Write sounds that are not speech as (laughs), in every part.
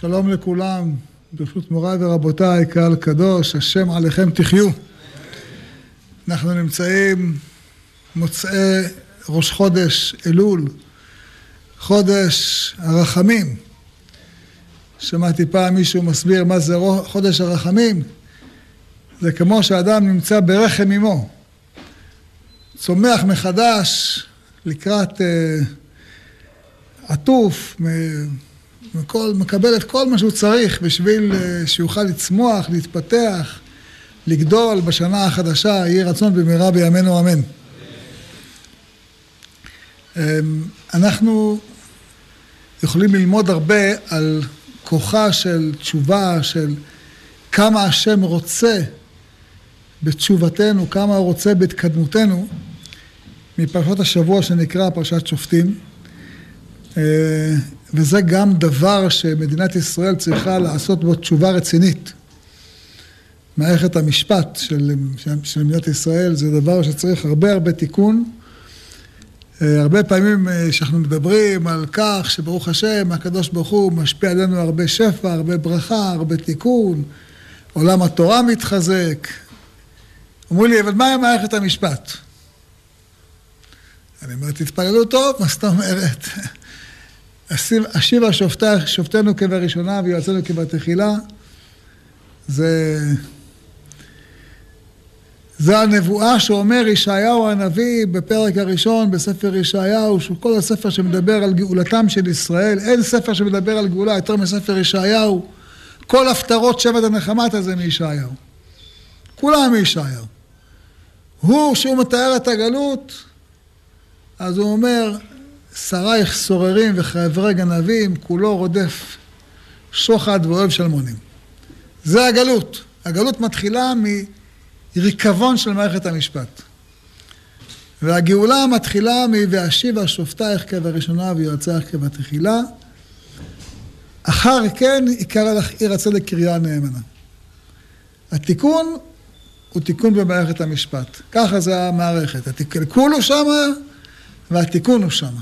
שלום לכולם, ברשות מוריי ורבותיי, קהל קדוש, השם עליכם תחיו. אנחנו נמצאים מוצאי ראש חודש אלול, חודש הרחמים. שמעתי פעם מישהו מסביר מה זה חודש הרחמים. זה כמו שאדם נמצא ברחם אמו, צומח מחדש לקראת uh, עטוף, מכל, מקבל את כל מה שהוא צריך בשביל uh, שיוכל לצמוח, להתפתח, לגדול בשנה החדשה, יהי רצון במהרה בימינו אמן. Um, אנחנו יכולים ללמוד הרבה על כוחה של תשובה, של כמה השם רוצה בתשובתנו, כמה הוא רוצה בהתקדמותנו, מפרשת השבוע שנקרא פרשת שופטים. וזה גם דבר שמדינת ישראל צריכה לעשות בו תשובה רצינית. מערכת המשפט של, של מדינת ישראל זה דבר שצריך הרבה הרבה תיקון. אה, הרבה פעמים אה, שאנחנו מדברים על כך שברוך השם, הקדוש ברוך הוא משפיע עלינו הרבה שפע, הרבה ברכה, הרבה תיקון, עולם התורה מתחזק. אמרו לי, אבל מה עם מערכת המשפט? אני אומר, תתפללו טוב, מה זאת אומרת? השיבה שופטנו כבראשונה ויועצינו כבתחילה, זה... זה הנבואה שאומר ישעיהו הנביא בפרק הראשון בספר ישעיהו, שהוא כל הספר שמדבר על גאולתם של ישראל. אין ספר שמדבר על גאולה יותר מספר ישעיהו. כל הפטרות שבט הנחמת הזה מישעיהו. כולם מישעיהו. הוא, שהוא מתאר את הגלות, אז הוא אומר, שרייך סוררים וחברי גנבים, כולו רודף שוחד ואוהב שלמונים. זה הגלות. הגלות מתחילה מריקבון של מערכת המשפט. והגאולה מתחילה מ"ואשיבה שופטייך כבראשונה ויועצייך כבתחילה". אחר כן יקרא לך עיר הצדק קריה נאמנה. התיקון הוא תיקון במערכת המשפט. ככה זה המערכת. הקלקול הוא שמה והתיקון הוא שמה.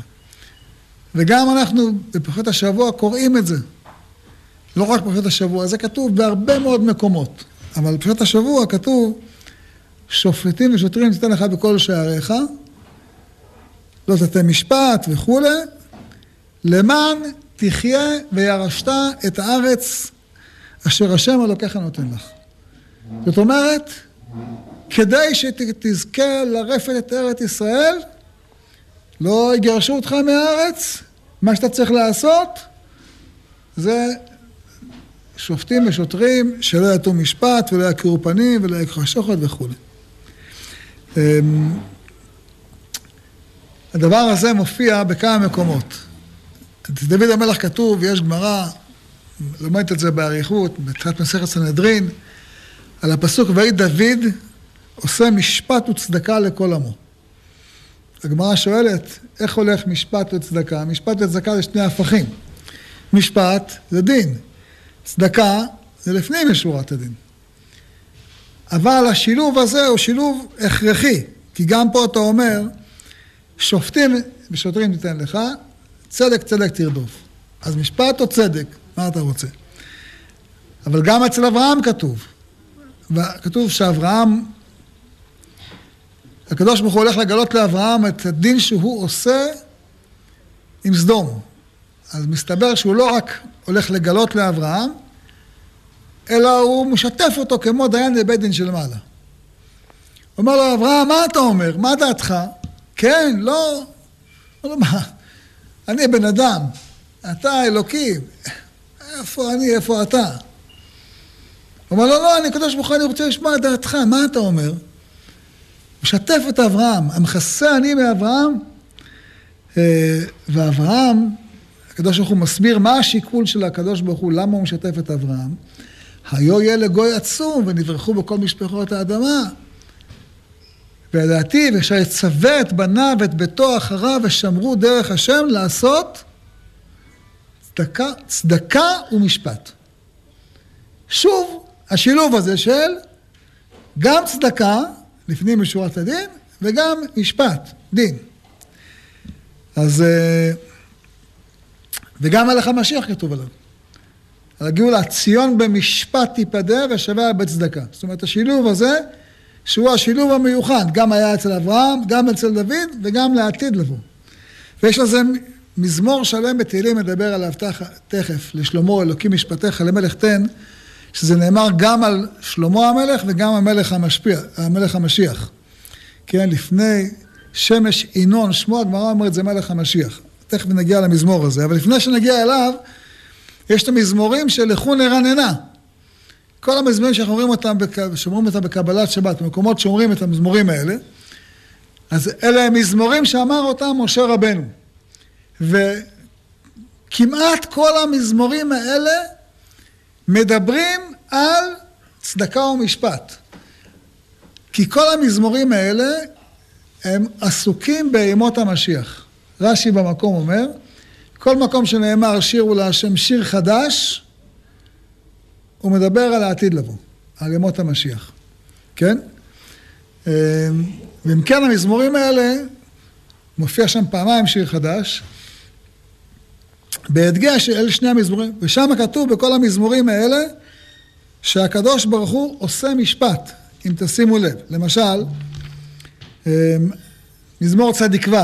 וגם אנחנו בפרשת השבוע קוראים את זה. לא רק בפרשת השבוע, זה כתוב בהרבה מאוד מקומות. אבל בפרשת השבוע כתוב, שופטים ושוטרים תיתן לך בכל שעריך, לא תתן משפט וכולי, למען תחיה וירשת את הארץ אשר השם אלוקיך נותן לך. זאת אומרת, כדי שתזכה לרפת את ארץ ישראל, לא יגרשו אותך מהארץ, מה שאתה צריך לעשות זה שופטים ושוטרים שלא יטו משפט ולא יכירו פנים ולא יקחו שוחד וכולי. אמ, הדבר הזה מופיע בכמה מקומות. דוד המלך כתוב, יש גמרא, לומדת את זה באריכות, בתחילת מסכת סנהדרין, על הפסוק, ויהי דוד עושה משפט וצדקה לכל עמו. הגמרא שואלת, איך הולך משפט וצדקה? משפט וצדקה זה שני הפכים. משפט זה דין, צדקה זה לפנים משורת הדין. אבל השילוב הזה הוא שילוב הכרחי, כי גם פה אתה אומר, שופטים ושוטרים תיתן לך, צדק צדק תרדוף. אז משפט או צדק, מה אתה רוצה? אבל גם אצל אברהם כתוב, כתוב שאברהם הקדוש ברוך הוא הולך לגלות לאברהם את הדין שהוא עושה עם סדום. אז מסתבר שהוא לא רק הולך לגלות לאברהם, אלא הוא משתף אותו כמו דיין בבית דין של מעלה. הוא אומר לו, אברהם, מה אתה אומר? מה דעתך? כן, לא. הוא אומר, מה? אני בן אדם, אתה אלוקים, איפה אני, איפה אתה? הוא אומר לו, לא, אני קדוש ברוך הוא, אני רוצה לשמוע את דעתך, מה אתה אומר? משתף את אברהם, המכסה אני מאברהם, אה, ואברהם, הקדוש ברוך הוא מסביר מה השיקול של הקדוש ברוך הוא, למה הוא משתף את אברהם. היו יהיה לגוי עצום ונברחו בכל משפחות האדמה. ולדעתי, ואשר יצווה את בניו ואת ביתו אחריו ושמרו דרך השם לעשות צדקה, צדקה ומשפט. שוב, השילוב הזה של גם צדקה לפנים משורת הדין, וגם משפט, דין. אז... אה, וגם מלך המשיח כתוב עליו. על הגאולה, ציון במשפט תיפדה ושווה בצדקה. זאת אומרת, השילוב הזה, שהוא השילוב המיוחד, גם היה אצל אברהם, גם אצל דוד וגם לעתיד לבוא. ויש לזה מזמור שלם בתהילים, מדבר עליו תכף, לשלמה אלוקים משפטיך למלך תן, שזה נאמר גם על שלמה המלך וגם המלך המשפיע, המלך המשיח. כן, לפני שמש ינון, שמו הגמרא אומרת זה מלך המשיח. תכף נגיע למזמור הזה, אבל לפני שנגיע אליו, יש את המזמורים של לכו נרננה. כל המזמורים שאנחנו אותם, שאומרים אותם בקבלת שבת, במקומות שאומרים את המזמורים האלה, אז אלה הם מזמורים שאמר אותם משה רבנו. וכמעט כל המזמורים האלה מדברים על צדקה ומשפט. כי כל המזמורים האלה הם עסוקים בימות המשיח. רש"י במקום אומר, כל מקום שנאמר שיר הוא להשם שיר חדש, הוא מדבר על העתיד לבוא, על ימות המשיח, כן? אמ, ואם כן המזמורים האלה, מופיע שם פעמיים שיר חדש, בהדגש אל שני המזמורים, ושם כתוב בכל המזמורים האלה שהקדוש ברוך הוא עושה משפט, אם תשימו לב. למשל, אמ, מזמור צדיק ו'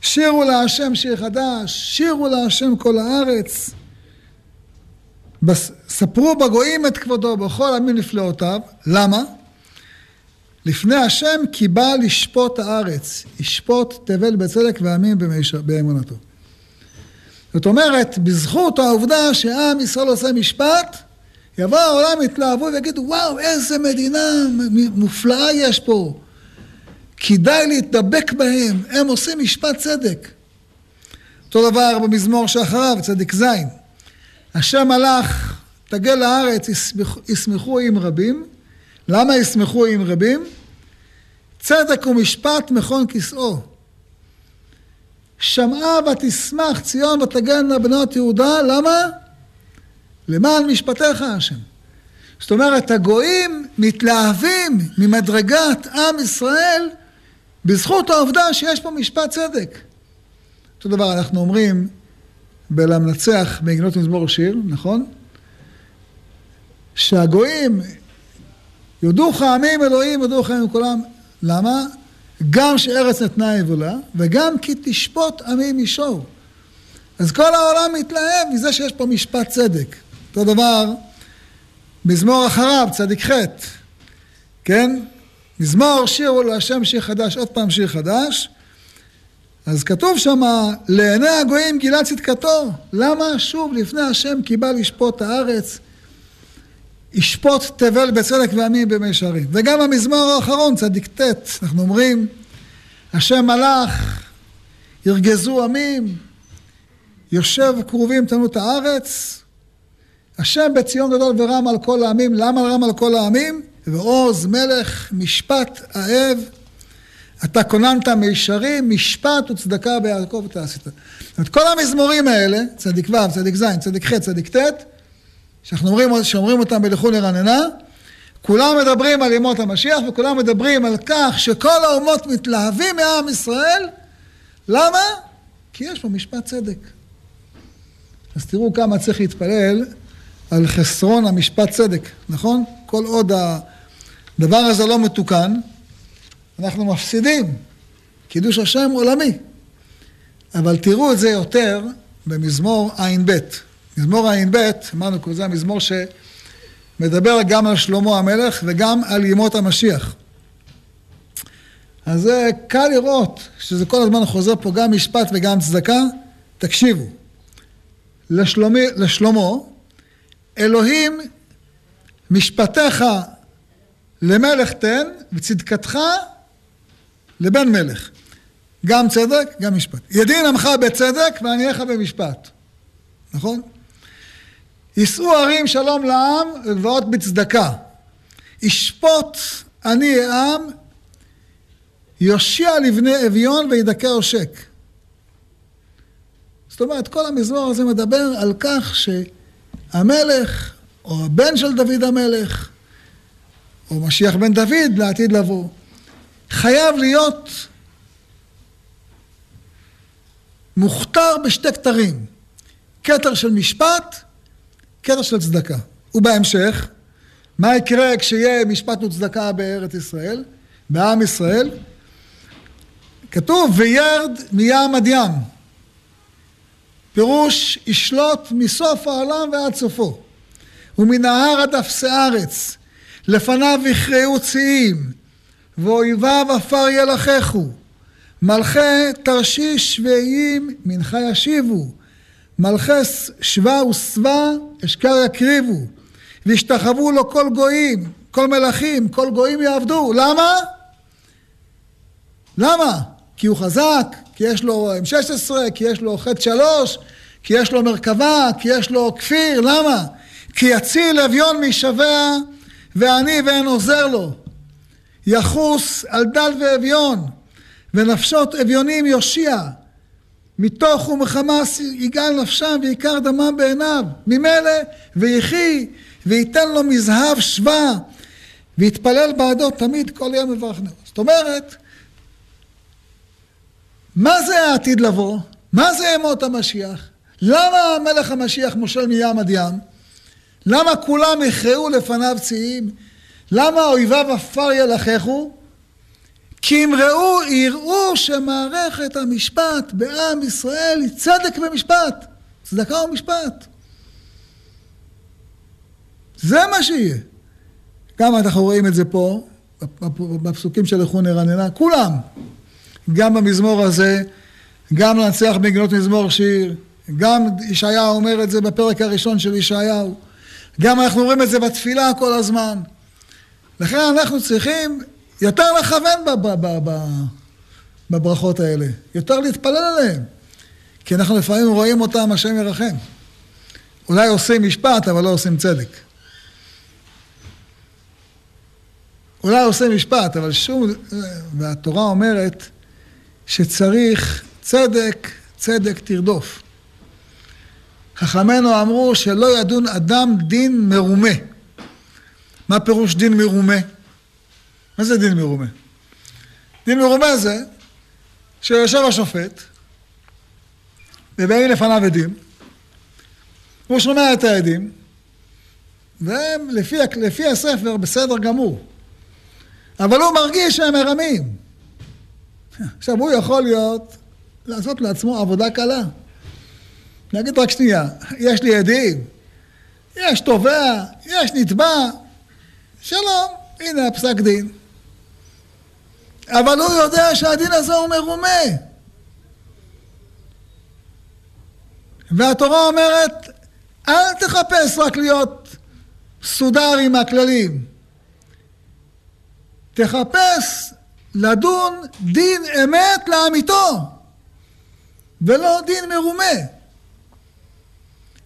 שירו להשם שיר חדש, שירו להשם כל הארץ. ספרו בגויים את כבודו בכל עמים נפלאותיו. למה? לפני השם כי בא לשפוט הארץ, ישפוט תבל בצדק ועמים באמונתו. זאת אומרת, בזכות העובדה שעם ישראל עושה משפט, יבוא העולם יתלהבו ויגידו, וואו, איזה מדינה מופלאה יש פה. כדאי להתדבק בהם, הם עושים משפט צדק. אותו דבר במזמור שאחריו, צדיק ז', השם הלך, תגל לארץ, ישמחו עם רבים. למה ישמחו עם רבים? צדק ומשפט מכון כסאו. שמעה ותשמח ציון ותגלנה בנות יהודה, למה? למען משפטיך השם. זאת אומרת, הגויים מתלהבים ממדרגת עם ישראל בזכות העובדה שיש פה משפט צדק. אותו דבר אנחנו אומרים בלמנצח בגנות מזמור שיר, נכון? שהגויים יודוך עמים אלוהים, יודוך עמים כולם. למה? גם שארץ נתנה יבולה, וגם כי תשפוט עמים מישור. אז כל העולם מתלהב מזה שיש פה משפט צדק. אותו דבר, מזמור אחריו, צדיק ח', כן? מזמור שירו להשם שיר חדש, עוד פעם שיר חדש. אז כתוב שם, לעיני הגויים גילה צדקתו. למה? שוב, לפני השם כי בא לשפוט הארץ. ישפוט תבל בצדק ועמים במישרים. וגם המזמור האחרון, צדיק ט', אנחנו אומרים, השם מלך, ירגזו עמים, יושב כרובים תנו את הארץ, השם בציון גדול ורם על כל העמים. למה רם על כל העמים? ועוז מלך משפט אהב, אתה כוננת מישרים, משפט וצדקה ביעקב אתה עשית. זאת אומרת, כל המזמורים האלה, צדיק ו', צדיק ז', צדיק ח', צדיק ט', שאנחנו אומרים, שאומרים אותם בלכו לרננה, כולם מדברים על ימות המשיח וכולם מדברים על כך שכל האומות מתלהבים מעם ישראל. למה? כי יש פה משפט צדק. אז תראו כמה צריך להתפלל על חסרון המשפט צדק, נכון? כל עוד הדבר הזה לא מתוקן, אנחנו מפסידים. קידוש השם עולמי. אבל תראו את זה יותר במזמור ע"ב. מזמור ע"ב, אמרנו, זה המזמור שמדבר גם על שלמה המלך וגם על ימות המשיח. אז זה קל לראות שזה כל הזמן חוזר פה גם משפט וגם צדקה. תקשיבו, לשלומי, לשלמה, אלוהים משפטיך למלך תן וצדקתך לבן מלך. גם צדק, גם משפט. ידין עמך בצדק וענייך במשפט. נכון? יישאו ערים שלום לעם וגבעות בצדקה. ישפוט אני העם, יושיע לבני אביון וידכא עושק. זאת אומרת, כל המזמור הזה מדבר על כך שהמלך, או הבן של דוד המלך, או משיח בן דוד לעתיד לבוא, חייב להיות מוכתר בשתי כתרים. כתר של משפט קטע של צדקה. ובהמשך, מה יקרה כשיהיה משפט וצדקה בארץ ישראל, בעם ישראל? כתוב, וירד מים עד ים. פירוש, ישלוט מסוף העולם ועד סופו. ומנהר עד אפסי ארץ, לפניו יכרעו ציים, ואויביו עפר ילחכו. מלכי תרשיש ואיים מנחה ישיבו, מלכי שבה ושבע אשכר יקריבו, וישתחוו לו כל גויים, כל מלכים, כל גויים יעבדו. למה? למה? כי הוא חזק, כי יש לו M16, כי יש לו חטא שלוש, כי יש לו מרכבה, כי יש לו כפיר, למה? כי יציל אביון משבע ועני ואין עוזר לו. יחוס על דל ואביון, ונפשות אביונים יושיע. מתוך ומחמס יגאל נפשם ויקר דמם בעיניו. ממילא ויחי וייתן לו מזהב שבא ויתפלל בעדו תמיד כל יום מברך נאו. זאת אומרת, מה זה העתיד לבוא? מה זה ימות המשיח? למה המלך המשיח מושל מים עד ים? למה כולם יכרעו לפניו ציים? למה אויביו עפר ילחכו? כי אם ראו, יראו שמערכת המשפט בעם ישראל היא צדק ומשפט, צדקה ומשפט. זה מה שיהיה. גם אנחנו רואים את זה פה, בפסוקים של לכו נרננה, כולם. גם במזמור הזה, גם לנצח בגנות מזמור שיר, גם ישעיהו אומר את זה בפרק הראשון של ישעיהו, גם אנחנו רואים את זה בתפילה כל הזמן. לכן אנחנו צריכים יותר לכוון בברכות האלה, יותר להתפלל עליהן, כי אנחנו לפעמים רואים אותם, השם ירחם. אולי עושים משפט, אבל לא עושים צדק. אולי עושים משפט, אבל שום... והתורה אומרת שצריך צדק, צדק תרדוף. חכמינו אמרו שלא ידון אדם דין מרומה. מה פירוש דין מרומה? מה זה דין מרומה? דין מרומה זה שיושב השופט ובאים לפניו עדים והוא שומע את העדים והם לפי, לפי הספר בסדר גמור אבל הוא מרגיש שהם מרמים עכשיו הוא יכול להיות לעשות לעצמו עבודה קלה להגיד רק שנייה, יש לי עדים, יש תובע, יש נתבע, שלום, הנה הפסק דין. אבל הוא יודע שהדין הזה הוא מרומה. והתורה אומרת, אל תחפש רק להיות סודר עם הכללים. תחפש לדון דין אמת לאמיתו, ולא דין מרומה.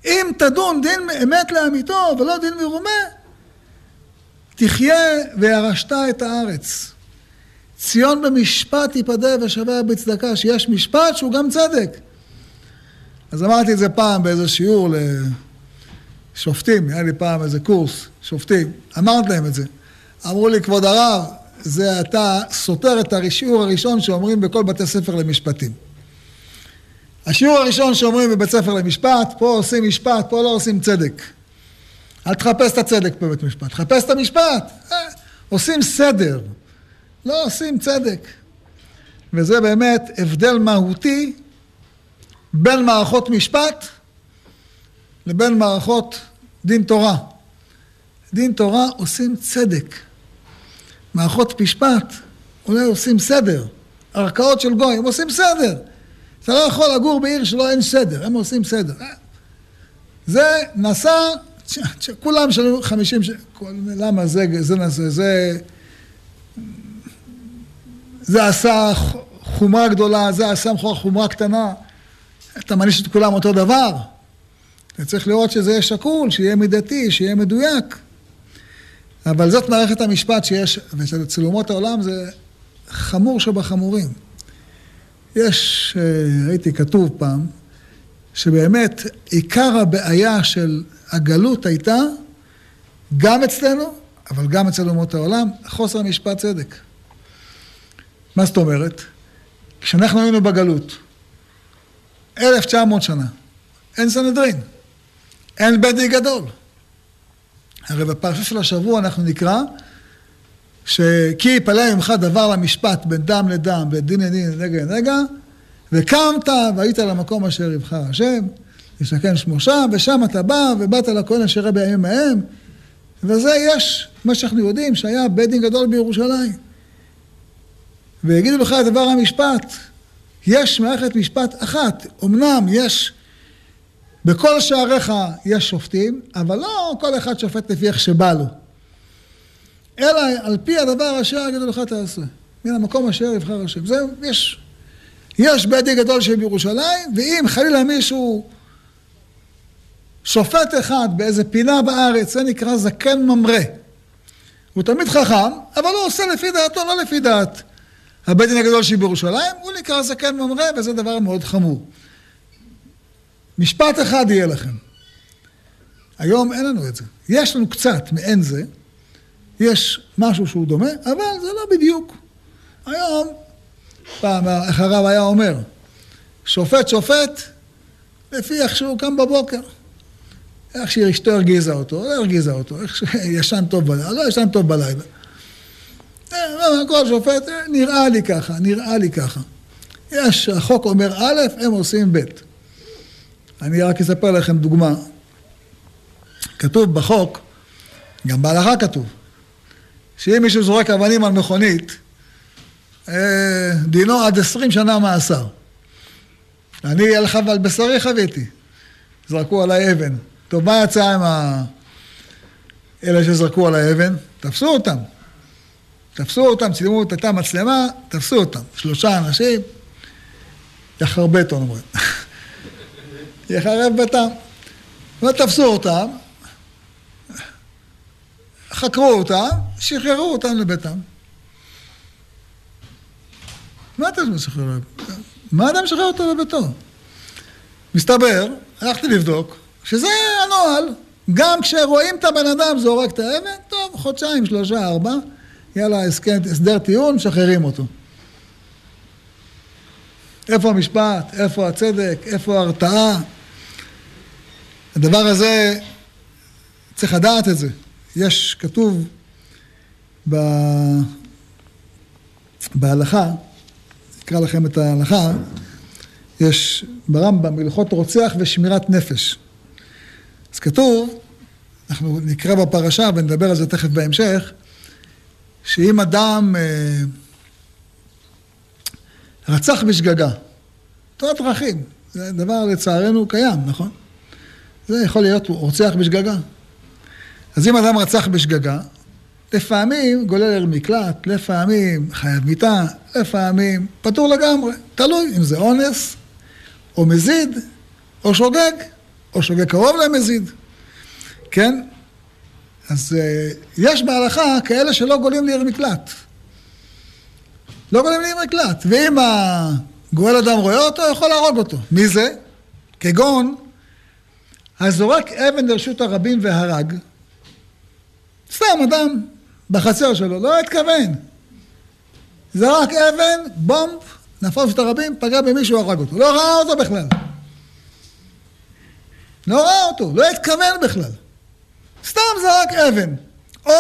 אם תדון דין אמת לאמיתו ולא דין מרומה, תחיה וירשת את הארץ. ציון במשפט יפדה ושווה בצדקה, שיש משפט שהוא גם צדק. אז אמרתי את זה פעם באיזה שיעור לשופטים, היה לי פעם איזה קורס, שופטים, אמרתי להם את זה. אמרו לי, כבוד הרב, זה אתה סותר את השיעור הראשון שאומרים בכל בתי ספר למשפטים. השיעור הראשון שאומרים בבית ספר למשפט, פה עושים משפט, פה לא עושים צדק. אל תחפש את הצדק בבית משפט, תחפש את המשפט. אה, עושים סדר, לא עושים צדק. וזה באמת הבדל מהותי בין מערכות משפט לבין מערכות דין תורה. דין תורה עושים צדק. מערכות משפט אולי עושים סדר. ערכאות של גויים עושים סדר. אתה לא יכול לגור בעיר שלא אין סדר, הם עושים סדר. זה נסע, כולם שלו חמישים, למה זה, זה נסע, זה, זה עשה חומרה גדולה, זה עשה חומרה קטנה, אתה מעניש את כולם אותו דבר. אתה צריך לראות שזה יהיה שקול, שיהיה מידתי, שיהיה מדויק. אבל זאת מערכת המשפט שיש, ואצל אומות העולם זה חמור שבחמורים. יש, אה, ראיתי כתוב פעם, שבאמת עיקר הבעיה של הגלות הייתה גם אצלנו, אבל גם אצל אומות העולם, חוסר משפט צדק. מה זאת אומרת? כשאנחנו היינו בגלות, 1900 שנה, אין סנהדרין. אין בית דין גדול. הרי בפרשה של השבוע אנחנו נקרא ש"כי יפלא ממך דבר למשפט בין דם לדם, בין דין לדין, נגע לנגע, וקמת והיית למקום אשר יבחר השם, ישכן שמו שם, ושם אתה בא, ובאת לכהן אשר ראה בימים ההם, וזה יש, מה שאנחנו יודעים, שהיה בית דין גדול בירושלים. ויגידו לך דבר המשפט, יש מערכת משפט אחת, אמנם יש, בכל שעריך יש שופטים, אבל לא כל אחד שופט לפי איך שבא לו. אלא על פי הדבר אשר יגידו לך תעשה. מן המקום אשר יבחר השם. זהו, יש. יש בית דין גדול של ירושלים, ואם חלילה מישהו שופט אחד באיזה פינה בארץ, זה נקרא זקן ממרא. הוא תמיד חכם, אבל הוא עושה לפי דעתו, לא לפי דעת הבית דין הגדול של ירושלים, הוא נקרא זקן ממרא, וזה דבר מאוד חמור. משפט אחד יהיה לכם. היום אין לנו את זה. יש לנו קצת מעין זה, יש משהו שהוא דומה, אבל זה לא בדיוק. היום, פעם, איך הרב היה אומר, שופט שופט לפי איך שהוא קם בבוקר. איך שאשתו הרגיזה אותו, לא הרגיזה אותו, איך שישן טוב בלילה, לא ישן טוב בלילה. אה, לא, כל שופט, אה, נראה לי ככה, נראה לי ככה. יש, החוק אומר א', הם עושים ב'. אני רק אספר לכם דוגמה. כתוב בחוק, גם בהלכה כתוב, שאם מישהו זורק אבנים על מכונית, אה, דינו עד עשרים שנה מאסר. אני על חבל בשרי חוויתי, זרקו עליי אבן. טוב, מה יצא עם ה... אלה שזרקו על האבן? תפסו אותם. תפסו אותם, צילמו את התא מצלמה, תפסו אותם. שלושה אנשים, יחרבט אומרים. (laughs) יחרב ביתם. ותפסו אותם, חקרו אותם, שחררו אותם לביתם. מה אתה משחרר? מה אתה משחרר אותו לביתו? מסתבר, הלכתי לבדוק, שזה הנוהל. גם כשרואים את הבן אדם זורק את האבן, טוב, חודשיים, שלושה, ארבע, יאללה, הסכם, הסדר טיעון, משחררים אותו. איפה המשפט? איפה הצדק? איפה ההרתעה? הדבר הזה, צריך לדעת את זה. יש, כתוב ב... בהלכה, אקרא לכם את ההלכה, יש ברמב"ם הלכות רוצח ושמירת נפש. אז כתוב, אנחנו נקרא בפרשה ונדבר על זה תכף בהמשך, שאם אדם אה, רצח בשגגה, תורת דרכים, זה דבר לצערנו קיים, נכון? זה יכול להיות רוצח בשגגה. אז אם אדם רצח בשגגה, לפעמים גולל מקלט, לפעמים חייב מיתה, לפעמים פטור לגמרי. תלוי אם זה אונס, או מזיד, או שוגג, או שוגג קרוב למזיד. כן? אז uh, יש בהלכה כאלה שלא גולים לעיר מקלט. לא גולים לעיר מקלט. ואם הגואל אדם רואה אותו, יכול להרוג אותו. מי זה? כגון הזורק אבן לרשות הרבים והרג, סתם אדם בחצר שלו, לא התכוון. זרק אבן, בומב, נפל רשות הרבים, פגע במישהו, הרג אותו. לא ראה אותו בכלל. לא ראה אותו, לא התכוון בכלל. סתם זרק אבן. או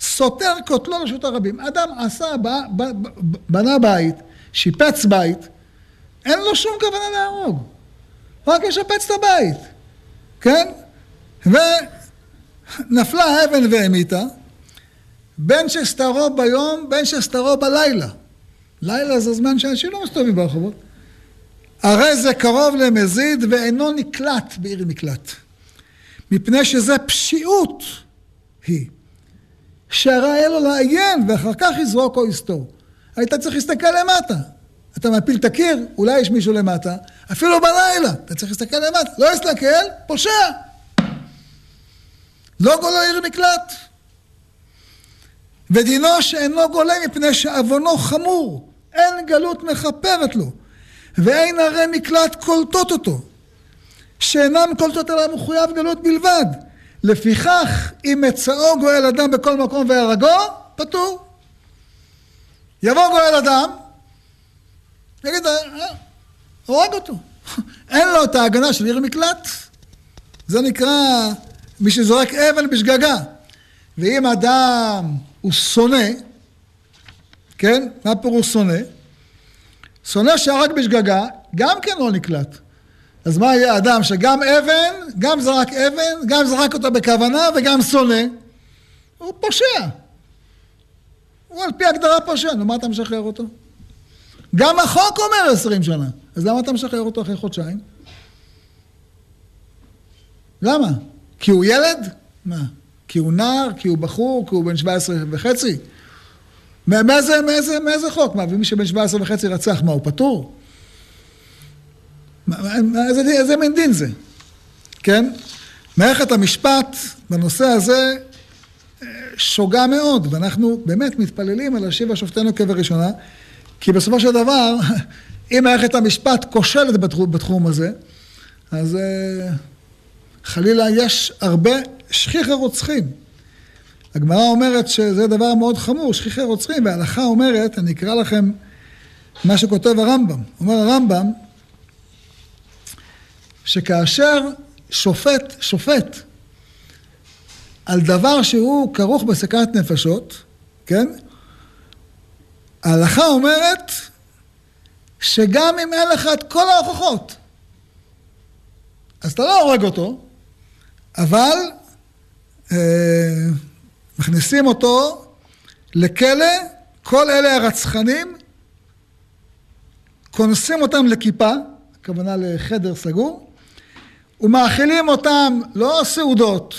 סותר קוטלו לרשות הרבים. אדם עשה, ב, ב, ב, בנה בית, שיפץ בית, אין לו שום כוונה להרוג. רק ישפץ את הבית. כן? ונפלה האבן והמיתה, בין שסתרו ביום, בין שסתרו בלילה. לילה זה זמן שאנשים לא מסתובבים ברחובות. הרי זה קרוב למזיד ואינו נקלט בעיר מקלט. מפני שזה פשיעות היא. שהרי היה לו לעיין ואחר כך יזרוק או יסתור. היית צריך להסתכל למטה. אתה מפיל את הקיר, אולי יש מישהו למטה, אפילו בלילה, אתה צריך להסתכל למטה. לא להסתכל, פושע. לא גולה עיר מקלט. ודינו שאינו גולה מפני שעוונו חמור, אין גלות מכפרת לו, ואין ערי מקלט קולטות אותו, שאינם קולטות אלא מחויב גלות בלבד. לפיכך, אם מצאו גואל אדם בכל מקום והרגו, פטור. יבוא גואל אדם, יגיד, אה, הורג אותו. (laughs) אין לו את ההגנה של עיר מקלט. זה נקרא מי שזורק אבן בשגגה. ואם אדם הוא שונא, כן? מה פירוש שונא? שונא שהרג בשגגה, גם כן לא נקלט. אז מה יהיה אדם שגם אבן, גם זרק אבן, גם זרק אותה בכוונה וגם שונא? הוא פושע. הוא על פי הגדרה פושע, נו מה אתה משחרר אותו? גם החוק אומר עשרים שנה, אז למה אתה משחרר אותו אחרי חודשיים? למה? כי הוא ילד? מה? כי הוא נער? כי הוא בחור? כי הוא בן 17 וחצי? מאיזה, מאיזה, מאיזה חוק? מה, ומי שבן 17 וחצי רצח, מה, הוא פטור? איזה, מין דין זה? כן? מערכת המשפט בנושא הזה אה, שוגה מאוד, ואנחנו באמת מתפללים על השיבה שופטינו כבראשונה, כי בסופו של דבר, (laughs) אם מערכת המשפט כושלת בתחום, בתחום הזה, אז אה, חלילה יש הרבה שכיחי רוצחים. הגמרא אומרת שזה דבר מאוד חמור, שכיחי רוצחים, וההלכה אומרת, אני אקרא לכם מה שכותב הרמב"ם. אומר הרמב"ם, שכאשר שופט, שופט, על דבר שהוא כרוך בסכנת נפשות, כן? ההלכה אומרת שגם אם אין לך את כל ההוכחות, אז אתה לא הורג אותו, אבל אה, מכניסים אותו לכלא, כל אלה הרצחנים, כונסים אותם לכיפה, הכוונה לחדר סגור, ומאכילים אותם לא סעודות,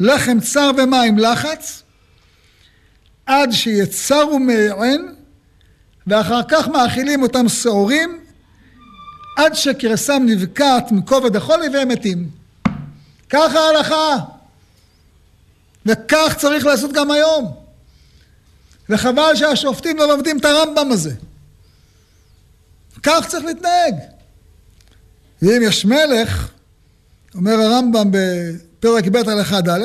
לחם צר ומים לחץ, עד שיצר ומעין, ואחר כך מאכילים אותם שעורים, עד שקרסם נבקעת מכובד החולי והם מתים. ככה ההלכה. וכך צריך לעשות גם היום. וחבל שהשופטים לא לומדים את הרמב"ם הזה. כך צריך להתנהג. ואם יש מלך, אומר הרמב"ם בפרק ב' הלכה ד',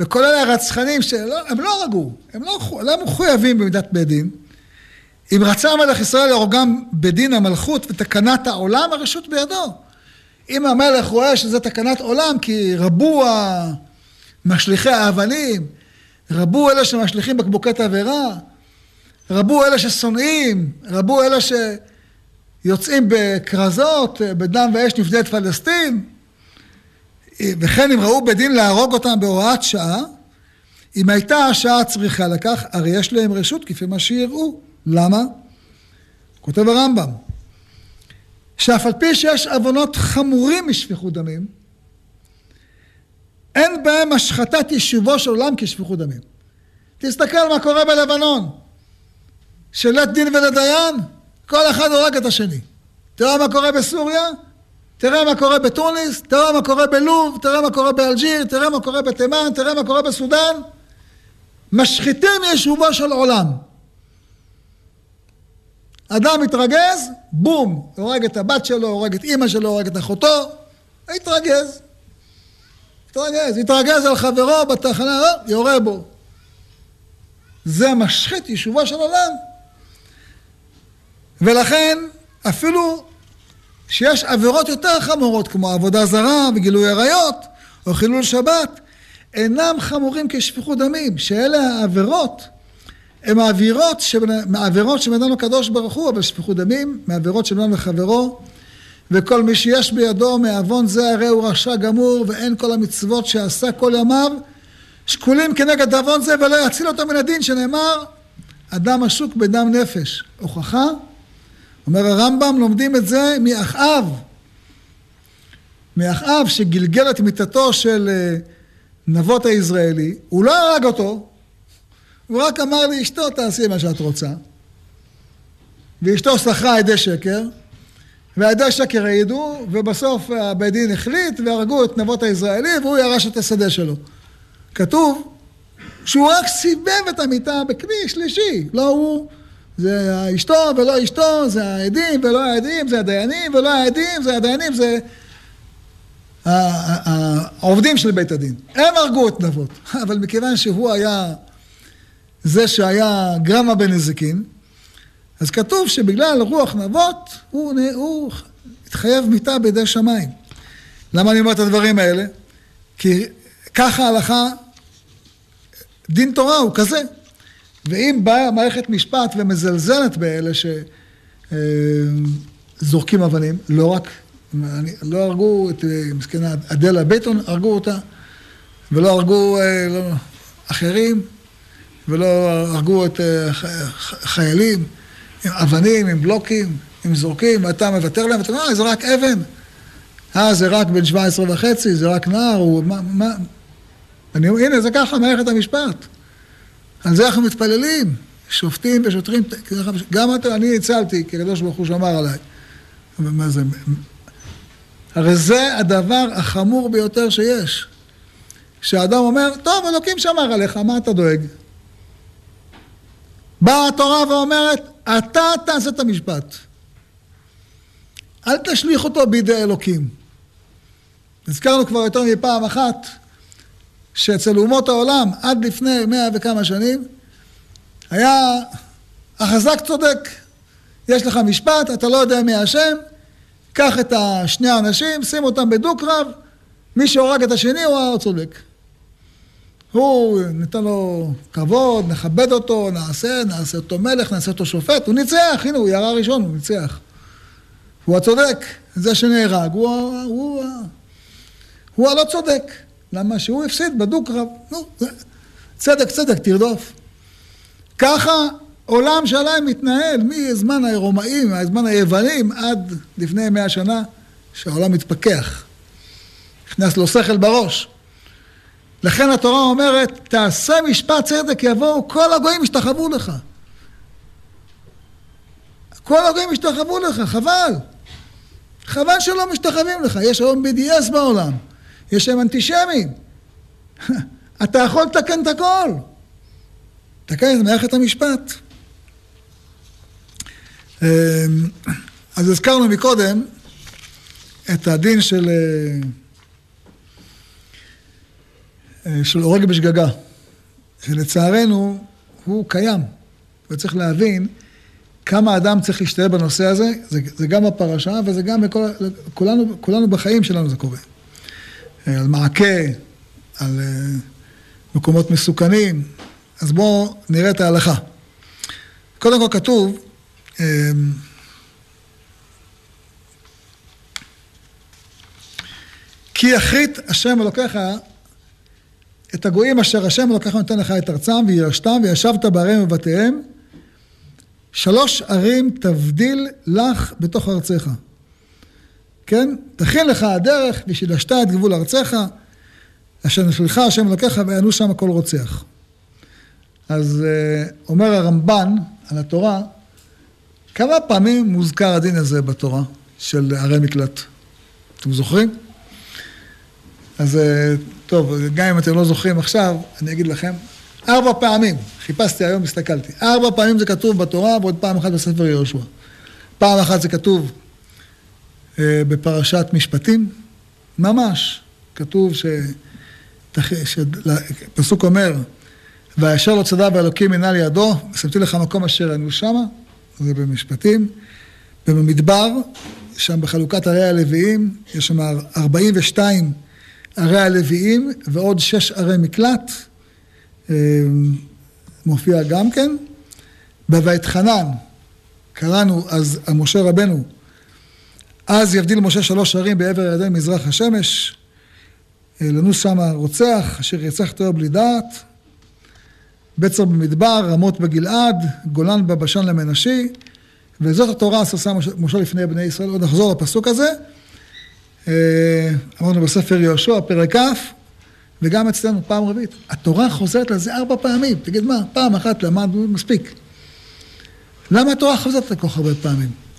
וכל אלה הרצחנים שהם לא הרגו, הם לא, לא מחויבים במידת בית דין. אם רצה המלך ישראל להורגם בדין המלכות ותקנת העולם, הרשות בידו. אם המלך רואה שזה תקנת עולם, כי רבו משליכי האבנים, רבו אלה שמשליכים בקבוקי תבערה, רבו אלה ששונאים, רבו אלה שיוצאים בכרזות, בדם ואש נפדה את פלסטין, וכן אם ראו בדין להרוג אותם בהוראת שעה, אם הייתה השעה צריכה לכך, הרי יש להם רשות כפי מה שיראו. למה? כותב הרמב"ם, שאף על פי שיש עוונות חמורים משפיכות דמים, אין בהם השחתת יישובו של עולם כשפיכות דמים. תסתכל מה קורה בלבנון. שלית דין ולדיין, כל אחד הורג את השני. תראה מה קורה בסוריה, תראה מה קורה בתוניס, תראה מה קורה בלוב, תראה מה קורה באלג'יר, תראה מה קורה בתימן, תראה מה קורה בסודאן. משחיתים יישובו של עולם. אדם מתרגז, בום, הורג את הבת שלו, הורג את אימא שלו, הורג את אחותו, התרגז. התרגז, התרגז על חברו בתחנה, לא, יורה בו. זה משחית יישובו של עולם. ולכן, אפילו שיש עבירות יותר חמורות, כמו עבודה זרה וגילוי עריות, או חילול שבת, אינם חמורים כשפיכות דמים, שאלה העבירות, הן העבירות, שבן אדם הקדוש ברוך הוא, אבל שפיכות דמים, מעבירות של אדם לחברו, וכל מי שיש בידו מעוון זה הרי הוא רשע גמור, ואין כל המצוות שעשה כל ימיו, שקולים כנגד עוון זה ולא יציל אותו מן הדין, שנאמר, אדם עשוק בדם נפש. הוכחה, אומר הרמב"ם, לומדים את זה מאחאב. מאחאב שגלגל את מיתתו של אה, נבות היזרעאלי, הוא לא הרג אותו, הוא רק אמר לאשתו, תעשי מה שאת רוצה. ואשתו שכרה עדי שקר, ועדי שקר העידו, ובסוף הבית דין החליט והרגו את נבות היזרעאלי והוא ירש את השדה שלו. כתוב שהוא רק סיבב את המיטה בכלי שלישי, לא הוא, זה אשתו ולא אשתו, זה העדים ולא העדים, זה הדיינים ולא העדים, זה הדיינים, זה העובדים של בית הדין. הם הרגו את נבות, (laughs) אבל מכיוון שהוא היה זה שהיה גרמה בנזיקין, אז כתוב שבגלל רוח נבות הוא, הוא התחייב מיתה בידי שמיים. למה אני אומר את הדברים האלה? כי ככה ההלכה, דין תורה הוא כזה. ואם באה מערכת משפט ומזלזלת באלה שזורקים אבנים, לא רק, לא הרגו את מסכנה אדלה ביטון, הרגו אותה, ולא הרגו לא, אחרים, ולא הרגו את חיילים עם אבנים, עם בלוקים, עם זורקים, ואתה מוותר להם, ואתה אומר, אה, זה רק אבן. אה, זה רק בן 17 וחצי, זה רק נער, הוא... מה... מה... אני אומר, הנה, זה ככה מערכת המשפט. על זה אנחנו מתפללים, שופטים ושוטרים, גם אתה, אני הצלתי, כי הקדוש ברוך הוא שמר עליי. מה זה? הרי זה הדבר החמור ביותר שיש. שהאדם אומר, טוב, אלוקים שמר עליך, מה אתה דואג? באה התורה ואומרת, אתה תעשה את המשפט. אל תשליך אותו בידי אלוקים. הזכרנו כבר יותר מפעם אחת שאצל אומות העולם, עד לפני מאה וכמה שנים, היה החזק צודק. יש לך משפט, אתה לא יודע מי השם, קח את השני האנשים, שים אותם בדו-קרב, מי שהורג את השני הוא הצודק. הוא, ניתן לו כבוד, נכבד אותו, נעשה, נעשה אותו מלך, נעשה אותו שופט, הוא ניצח, הנה הוא ירה ראשון, הוא ניצח. הוא הצודק, זה שנהרג, הוא, הוא, הוא, הוא הלא צודק. למה? שהוא הפסיד בדו-קרב. נו, צדק, צדק, תרדוף. ככה עולם שלם מתנהל מזמן הרומאים, מהזמן היוונים, עד לפני מאה שנה, שהעולם מתפכח. נכנס לו שכל בראש. לכן התורה אומרת, תעשה משפט צדק, יבואו כל הגויים ישתחוו לך. כל הגויים ישתחוו לך, חבל. חבל שלא משתחווים לך. יש היום BDS בעולם. יש להם אנטישמים. (laughs) אתה יכול לתקן את הכל. תקן את מערכת המשפט. אמ, אז הזכרנו מקודם את הדין של, אה, אה, של הורג בשגגה, שלצערנו הוא קיים, וצריך להבין כמה אדם צריך להשתלב בנושא הזה, זה, זה גם בפרשה וזה גם בכל, כולנו, כולנו בחיים שלנו זה קורה. על מעקה, על אה, מקומות מסוכנים. אז בואו נראה את ההלכה. קודם כל כתוב, אה, כי יחריט השם אלוקיך את הגויים אשר השם אלוקיך נותן לך את ארצם וירשתם וישבת בעריהם ובתיהם שלוש ערים תבדיל לך בתוך ארציך. כן? תכין לך הדרך ושילשת את גבול ארצך, אשר נשלחה השם אלוקיך ויענו שם כל רוצח. אז אה, אומר הרמב"ן על התורה, כמה פעמים מוזכר הדין הזה בתורה של ערי מקלט? אתם זוכרים? אז אה, טוב, גם אם אתם לא זוכרים עכשיו, אני אגיד לכם, ארבע פעמים, חיפשתי היום, הסתכלתי, ארבע פעמים זה כתוב בתורה ועוד פעם אחת בספר יהושע. פעם אחת זה כתוב בפרשת משפטים, ממש, כתוב ש... פסוק אומר, וישר לא צדע ואלוקים מנהל ידו, שמתי לך מקום אשר היינו שמה, זה במשפטים. במדבר, שם בחלוקת ערי הלוויים, יש שם 42 ערי הלוויים ועוד 6 ערי מקלט, אה, מופיע גם כן. בבית חנן, קראנו אז משה רבנו, אז יבדיל משה שלוש ערים בעבר ירדן מזרח השמש, לנוס שמה רוצח, אשר ירצח תואר בלי דעת, בצר במדבר, רמות בגלעד, גולן בבשן למנשי, וזאת התורה עשה משה לפני בני ישראל. עוד נחזור לפסוק הזה. אה, אמרנו בספר יהושע, פרק כ', וגם אצלנו פעם רביעית. התורה חוזרת לזה ארבע פעמים. תגיד מה, פעם אחת למדנו, מספיק. למה התורה חוזרת לכל כך הרבה פעמים?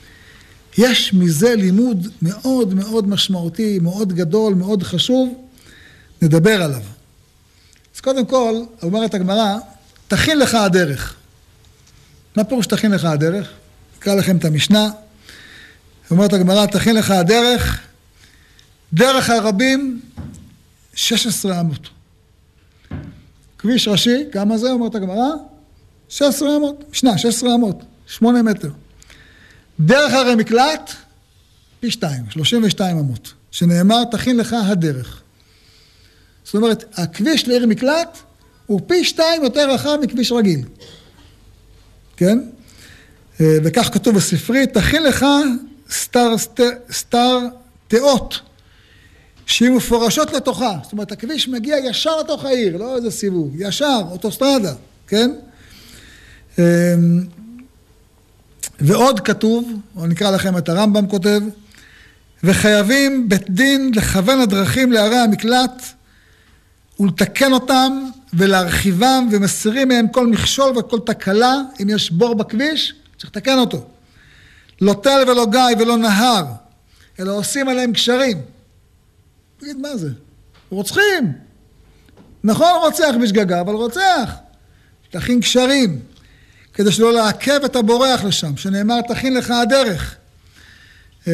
יש מזה לימוד מאוד מאוד משמעותי, מאוד גדול, מאוד חשוב, נדבר עליו. אז קודם כל, אומרת הגמרא, תכין לך הדרך. מה פירוש תכין לך הדרך? אקרא לכם את המשנה. אומרת הגמרא, תכין לך הדרך, דרך הרבים, 16 אמות. כביש ראשי, כמה זה? אומרת הגמרא? 16 אמות, משנה, 16 אמות, 8 מטר. דרך הרי מקלט, פי שתיים, 32 אמות. שנאמר, תכין לך הדרך. זאת אומרת, הכביש לעיר מקלט הוא פי שתיים יותר רחב מכביש רגיל. כן? אה, וכך כתוב בספרי, תכין לך סטר, סטר, סטרטאות, שיהיו מפולשות לתוכה. זאת אומרת, הכביש מגיע ישר לתוך העיר, לא איזה סיבוב, ישר, אוטוסטרדה, כן? ועוד כתוב, או נקרא לכם את הרמב"ם כותב, וחייבים בית דין לכוון הדרכים לערי המקלט ולתקן אותם ולהרחיבם ומסירים מהם כל מכשול וכל תקלה, אם יש בור בכביש, צריך לתקן אותו. לא תל ולא גיא ולא נהר, אלא עושים עליהם קשרים. תגיד, מה זה? רוצחים. נכון רוצח בשגגה, אבל רוצח. תכין קשרים, כדי שלא לעכב את הבורח לשם, שנאמר תכין לך הדרך. אה,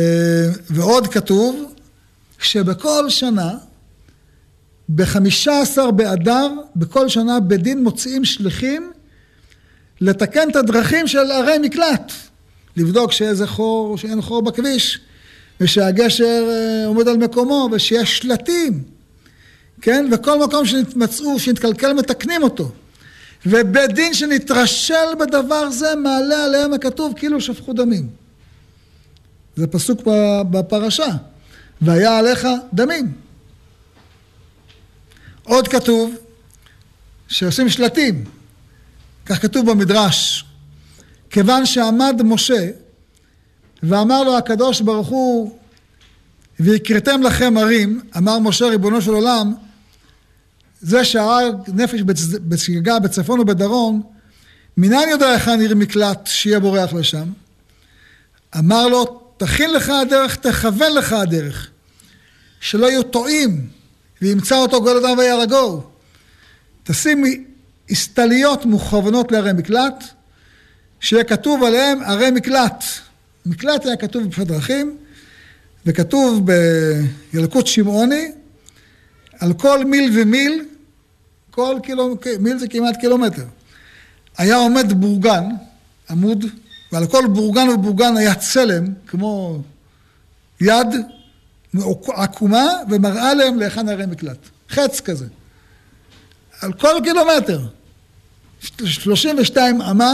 ועוד כתוב שבכל שנה, בחמישה עשר באדר, בכל שנה בדין מוציאים שליחים לתקן את הדרכים של ערי מקלט. לבדוק שאיזה חור, שאין חור בכביש, ושהגשר אה, עומד על מקומו, ושיש שלטים, כן? וכל מקום שנתמצאו, שנתקלקל, מתקנים אותו. ובית דין שנתרשל בדבר זה, מעלה עליהם הכתוב כאילו שפכו דמים. זה פסוק בפרשה. והיה עליך דמים. עוד כתוב שעושים שלטים. כך כתוב במדרש. כיוון שעמד משה ואמר לו הקדוש ברוך הוא והקראתם לכם ערים, אמר משה ריבונו של עולם, זה שהרג נפש בשגגה בצפון ובדרום, מניין יודע היכן עיר מקלט שיהיה בורח לשם? אמר לו, תכין לך הדרך, תכוון לך הדרך, שלא יהיו טועים, וימצא אותו גול אדם ויהרגו. תשים הסתליות מוכוונות לערי מקלט, שיהיה כתוב עליהם ערי מקלט. מקלט היה כתוב בפשט דרכים, וכתוב בילקוט שמעוני, על כל מיל ומיל, כל קילו, מיל זה כמעט קילומטר. היה עומד בורגן, עמוד, ועל כל בורגן ובורגן היה צלם, כמו יד עקומה, ומראה להם להיכן הרי מקלט. חץ כזה. על כל קילומטר. 32 אמה,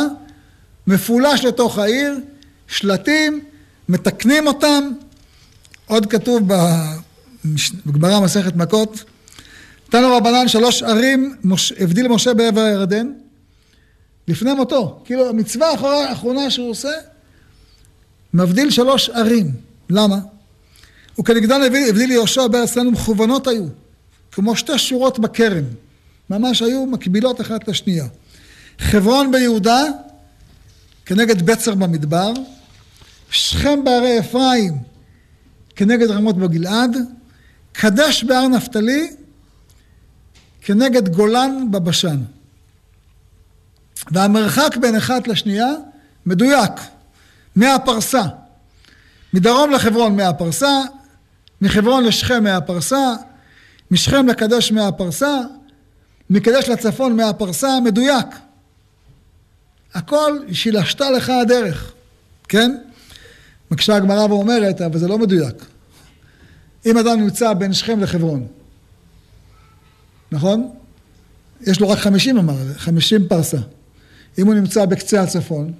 מפולש לתוך העיר, שלטים, מתקנים אותם. עוד כתוב בגמרא מסכת מכות, נתנו רבנן שלוש ערים, מש, הבדיל משה בעבר הירדן, לפני מותו. כאילו המצווה האחרונה שהוא עושה, מבדיל שלוש ערים. למה? וכנגדן הבדיל יהושע בארץ לנו מכוונות היו, כמו שתי שורות בכרם. ממש היו מקבילות אחת לשנייה. חברון ביהודה, כנגד בצר במדבר, שכם בהרי אפרים, כנגד רמות בגלעד, קדש בהר נפתלי, כנגד גולן בבשן. והמרחק בין אחת לשנייה מדויק, מהפרסה. מדרום לחברון מהפרסה, מחברון לשכם מהפרסה, משכם לקדש מהפרסה, מקדש לצפון מהפרסה, מדויק. הכל שילשתה לך הדרך, כן? מקשה הגמרא ואומרת, אבל זה לא מדויק. אם אדם נמצא בין שכם לחברון, נכון? יש לו רק חמישים אמר, חמישים פרסה. אם הוא נמצא בקצה הצפון,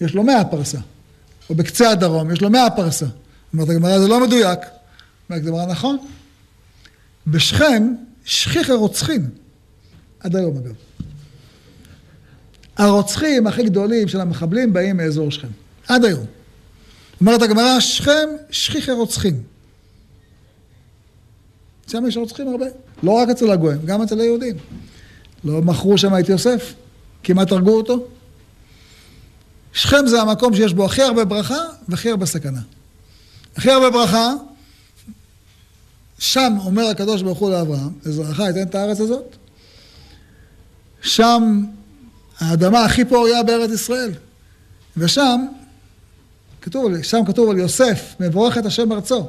יש לו מאה פרסה. או בקצה הדרום, יש לו מאה פרסה. אומרת הגמרא, זה לא מדויק. אומרת הגמרא, נכון. בשכם, שכיח הרוצחים. עד היום אגב. הרוצחים הכי גדולים של המחבלים באים מאזור שכם. עד היום. אומרת הגמרא, שכם, שכיח הרוצחים. שם יש רוצחים הרבה. לא רק אצל הגויים, גם אצל היהודים. לא מכרו שם את יוסף, כמעט הרגו אותו. שכם זה המקום שיש בו הכי הרבה ברכה והכי הרבה סכנה. הכי הרבה ברכה, שם אומר הקדוש ברוך הוא לאברהם, לזרעך אתן את הארץ הזאת, שם האדמה הכי פוריה בארץ ישראל, ושם כתוב, שם כתוב על יוסף, מבורך את השם ארצו.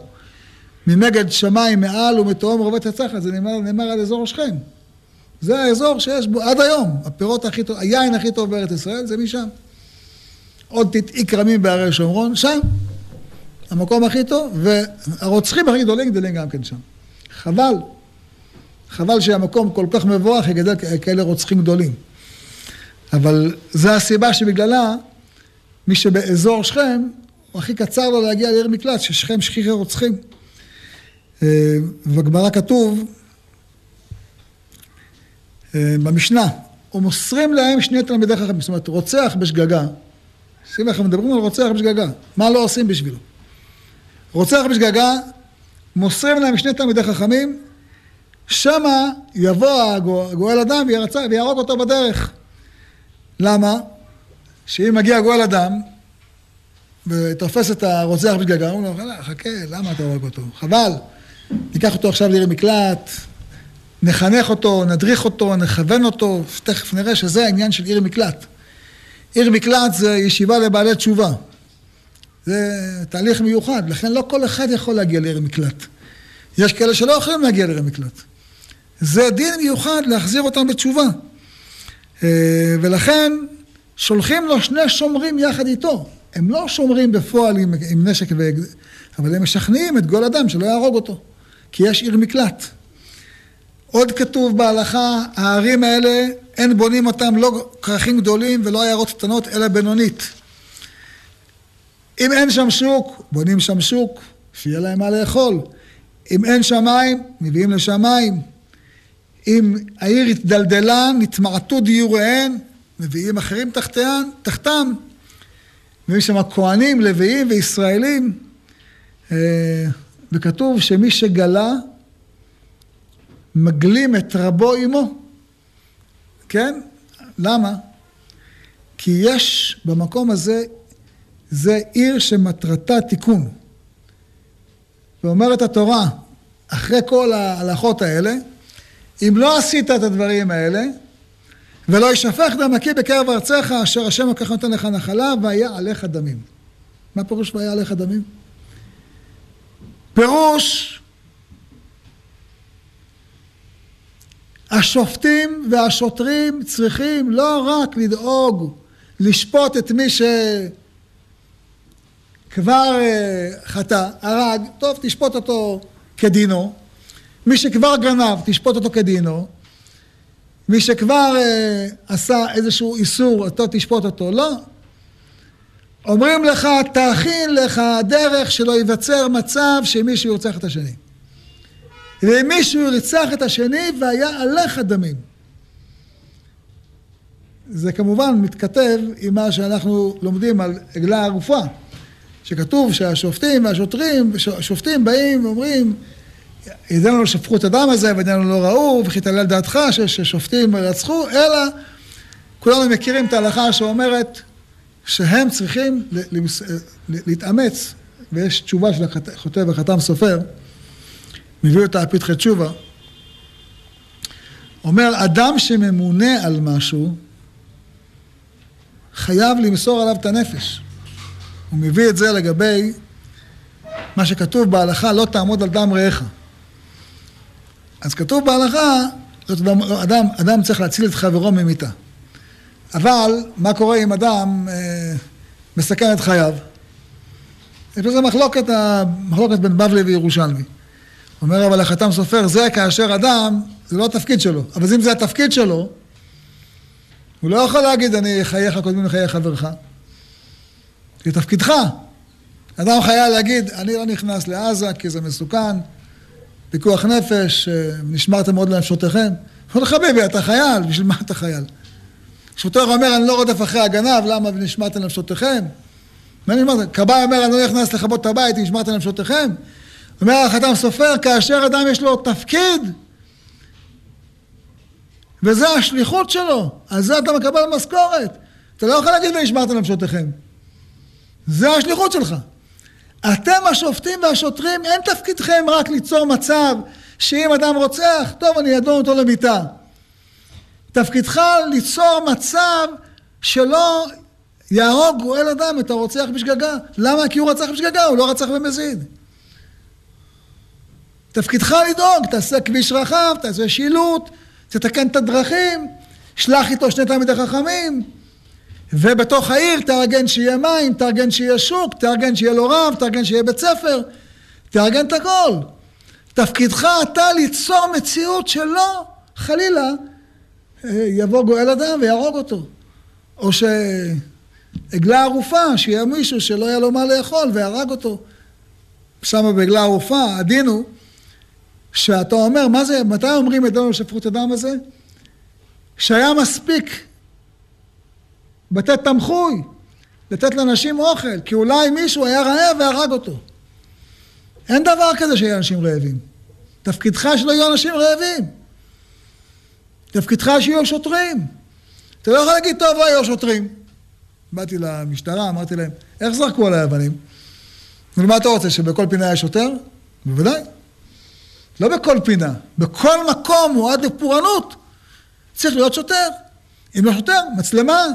ממגד שמיים מעל ומתהום רובץ הצחת, זה נאמר, נאמר על אזור שכם. זה האזור שיש בו עד היום, הפירות הכי טוב, היין הכי טוב בארץ ישראל זה משם. עוד תתעי כרמים בהרי שומרון, שם. המקום הכי טוב, והרוצחים הכי גדולים גדלים גם כן שם. חבל. חבל שהמקום כל כך מבורך יגדל כאלה רוצחים גדולים. אבל זו הסיבה שבגללה מי שבאזור שכם, הוא הכי קצר לו להגיע לעיר מקלט, ששכם שכיחי רוצחים. אה, בגמרא כתוב, אה, במשנה, ומוסרים להם שני תלמידי חכמים, זאת אומרת, רוצח בשגגה, שים לכם, מדברים על רוצח בשגגה, מה לא עושים בשבילו? רוצח בשגגה, מוסרים להם שני תלמידי חכמים, שמה יבוא הגואל אדם ויהרוג אותו בדרך. למה? שאם מגיע גואל אדם ותופס את הרוצח בשגגה, הוא אומר לו, חכה, למה אתה הורג אותו? חבל, ניקח אותו עכשיו לעיר מקלט, נחנך אותו, נדריך אותו, נכוון אותו, תכף נראה שזה העניין של עיר מקלט. עיר מקלט זה ישיבה לבעלי תשובה. זה תהליך מיוחד, לכן לא כל אחד יכול להגיע לעיר מקלט. יש כאלה שלא יכולים להגיע לעיר מקלט. זה דין מיוחד להחזיר אותם בתשובה. אה, ולכן שולחים לו שני שומרים יחד איתו. הם לא שומרים בפועל עם, עם נשק, ו... אבל הם משכנעים את גול אדם שלא יהרוג אותו, כי יש עיר מקלט. עוד כתוב בהלכה, הערים האלה, אין בונים אותם לא כרכים גדולים ולא עיירות קטנות, אלא בינונית. אם אין שם שוק, בונים שם שוק, שיהיה להם מה לאכול. אם אין שם מים, מביאים לשם מים. אם העיר התדלדלה, נתמעטו דיוריהן, מביאים אחרים תחתיהם, תחתם. ויש שם כהנים, לוויים וישראלים. וכתוב שמי שגלה, מגלים את רבו עמו. כן? למה? כי יש במקום הזה, זה עיר שמטרתה תיקון. ואומרת התורה, אחרי כל ההלכות האלה, אם לא עשית את הדברים האלה, ולא יישפך דם נקי בקרב ארציך, אשר השם לקח נותן לך נחלה, והיה עליך דמים. מה פירוש והיה עליך דמים? פירוש השופטים והשוטרים צריכים לא רק לדאוג לשפוט את מי שכבר אה, חטא, הרג, טוב, תשפוט אותו כדינו. מי שכבר גנב, תשפוט אותו כדינו. מי שכבר אה, עשה איזשהו איסור, אותו תשפוט אותו. לא. אומרים לך, תכין לך דרך שלא ייווצר מצב שמישהו ירצח את השני. ואם מישהו ירצח את השני והיה עליך דמים. זה כמובן מתכתב עם מה שאנחנו לומדים על עגלה ערופה, שכתוב שהשופטים והשוטרים, השופטים באים ואומרים, ידינו לא שפכו את הדם הזה, וידינו לא ראו, וכי תעלה על דעתך ששופטים רצחו, אלא כולנו מכירים את ההלכה שאומרת שהם צריכים להתאמץ, ויש תשובה של הכותב החתם סופר, מביא אותה פתחי תשובה, אומר, אדם שממונה על משהו, חייב למסור עליו את הנפש. הוא מביא את זה לגבי מה שכתוב בהלכה, לא תעמוד על דם רעך. אז כתוב בהלכה, אדם, אדם צריך להציל את חברו ממיתה. אבל, מה קורה אם אדם אה, מסכן את חייו? יש בזה מחלוקת, מחלוקת בין בבלי וירושלמי. אומר אבל החתם סופר, זה כאשר אדם, זה לא התפקיד שלו. אבל אם זה התפקיד שלו, הוא לא יכול להגיד, אני חייך קודמים לחיי חברך. זה תפקידך. אדם חייב להגיד, אני לא נכנס לעזה כי זה מסוכן, פיקוח נפש, אה, נשמרתם מאוד לנפשותיכם. אומר חביבי, אתה חייל, בשביל מה אתה חייל? שוטר אומר, אני לא רודף אחרי הגנב, למה ונשמרתם לנפשותיכם? מה נשמרתם? כבאי אומר, אני לא נכנס לכבות את הבית, נשמרתם לנפשותיכם? אומר החתם סופר, כאשר אדם יש לו תפקיד, וזה השליחות שלו, על זה אתה מקבל משכורת. אתה לא יכול להגיד ונשמרתם לנפשותיכם. זה השליחות שלך. אתם השופטים והשוטרים, אין תפקידכם רק ליצור מצב שאם אדם רוצח, טוב, אני אדון אותו למיטה. תפקידך ליצור מצב שלא יהרוג גואל אדם את הרוצח בשגגה. למה? כי הוא רצח בשגגה, הוא לא רצח במזיד. תפקידך לדאוג, תעשה כביש רחב, תעשה שילוט, תתקן את הדרכים, שלח איתו שני תלמידי חכמים, ובתוך העיר תארגן שיהיה מים, תארגן שיהיה שוק, תארגן שיהיה לו רב, תארגן שיהיה בית ספר, תארגן את הכל. תפקידך אתה ליצור מציאות שלא, חלילה, יבוא גואל אדם ויהרוג אותו. או שעגלה ערופה, שיהיה מישהו שלא היה לו מה לאכול והרג אותו. שמה בעגלה ערופה, הדין הוא שאתה אומר, מה זה, מתי אומרים את דם שפכות הדם הזה? שהיה מספיק לתת תמחוי, לתת לאנשים אוכל, כי אולי מישהו היה רעב והרג אותו. אין דבר כזה שיהיה אנשים רעבים. תפקידך שלא יהיו אנשים רעבים. תפקידך שיהיו שוטרים. אתה לא יכול להגיד, טוב, לא יהיו שוטרים. באתי למשטרה, אמרתי להם, איך זרקו עליי אבנים? ומה אתה רוצה, שבכל פינה יהיה שוטר? בוודאי. לא בכל פינה, בכל מקום מועד לפורענות צריך להיות שוטר. אם לא שוטר, מצלמה.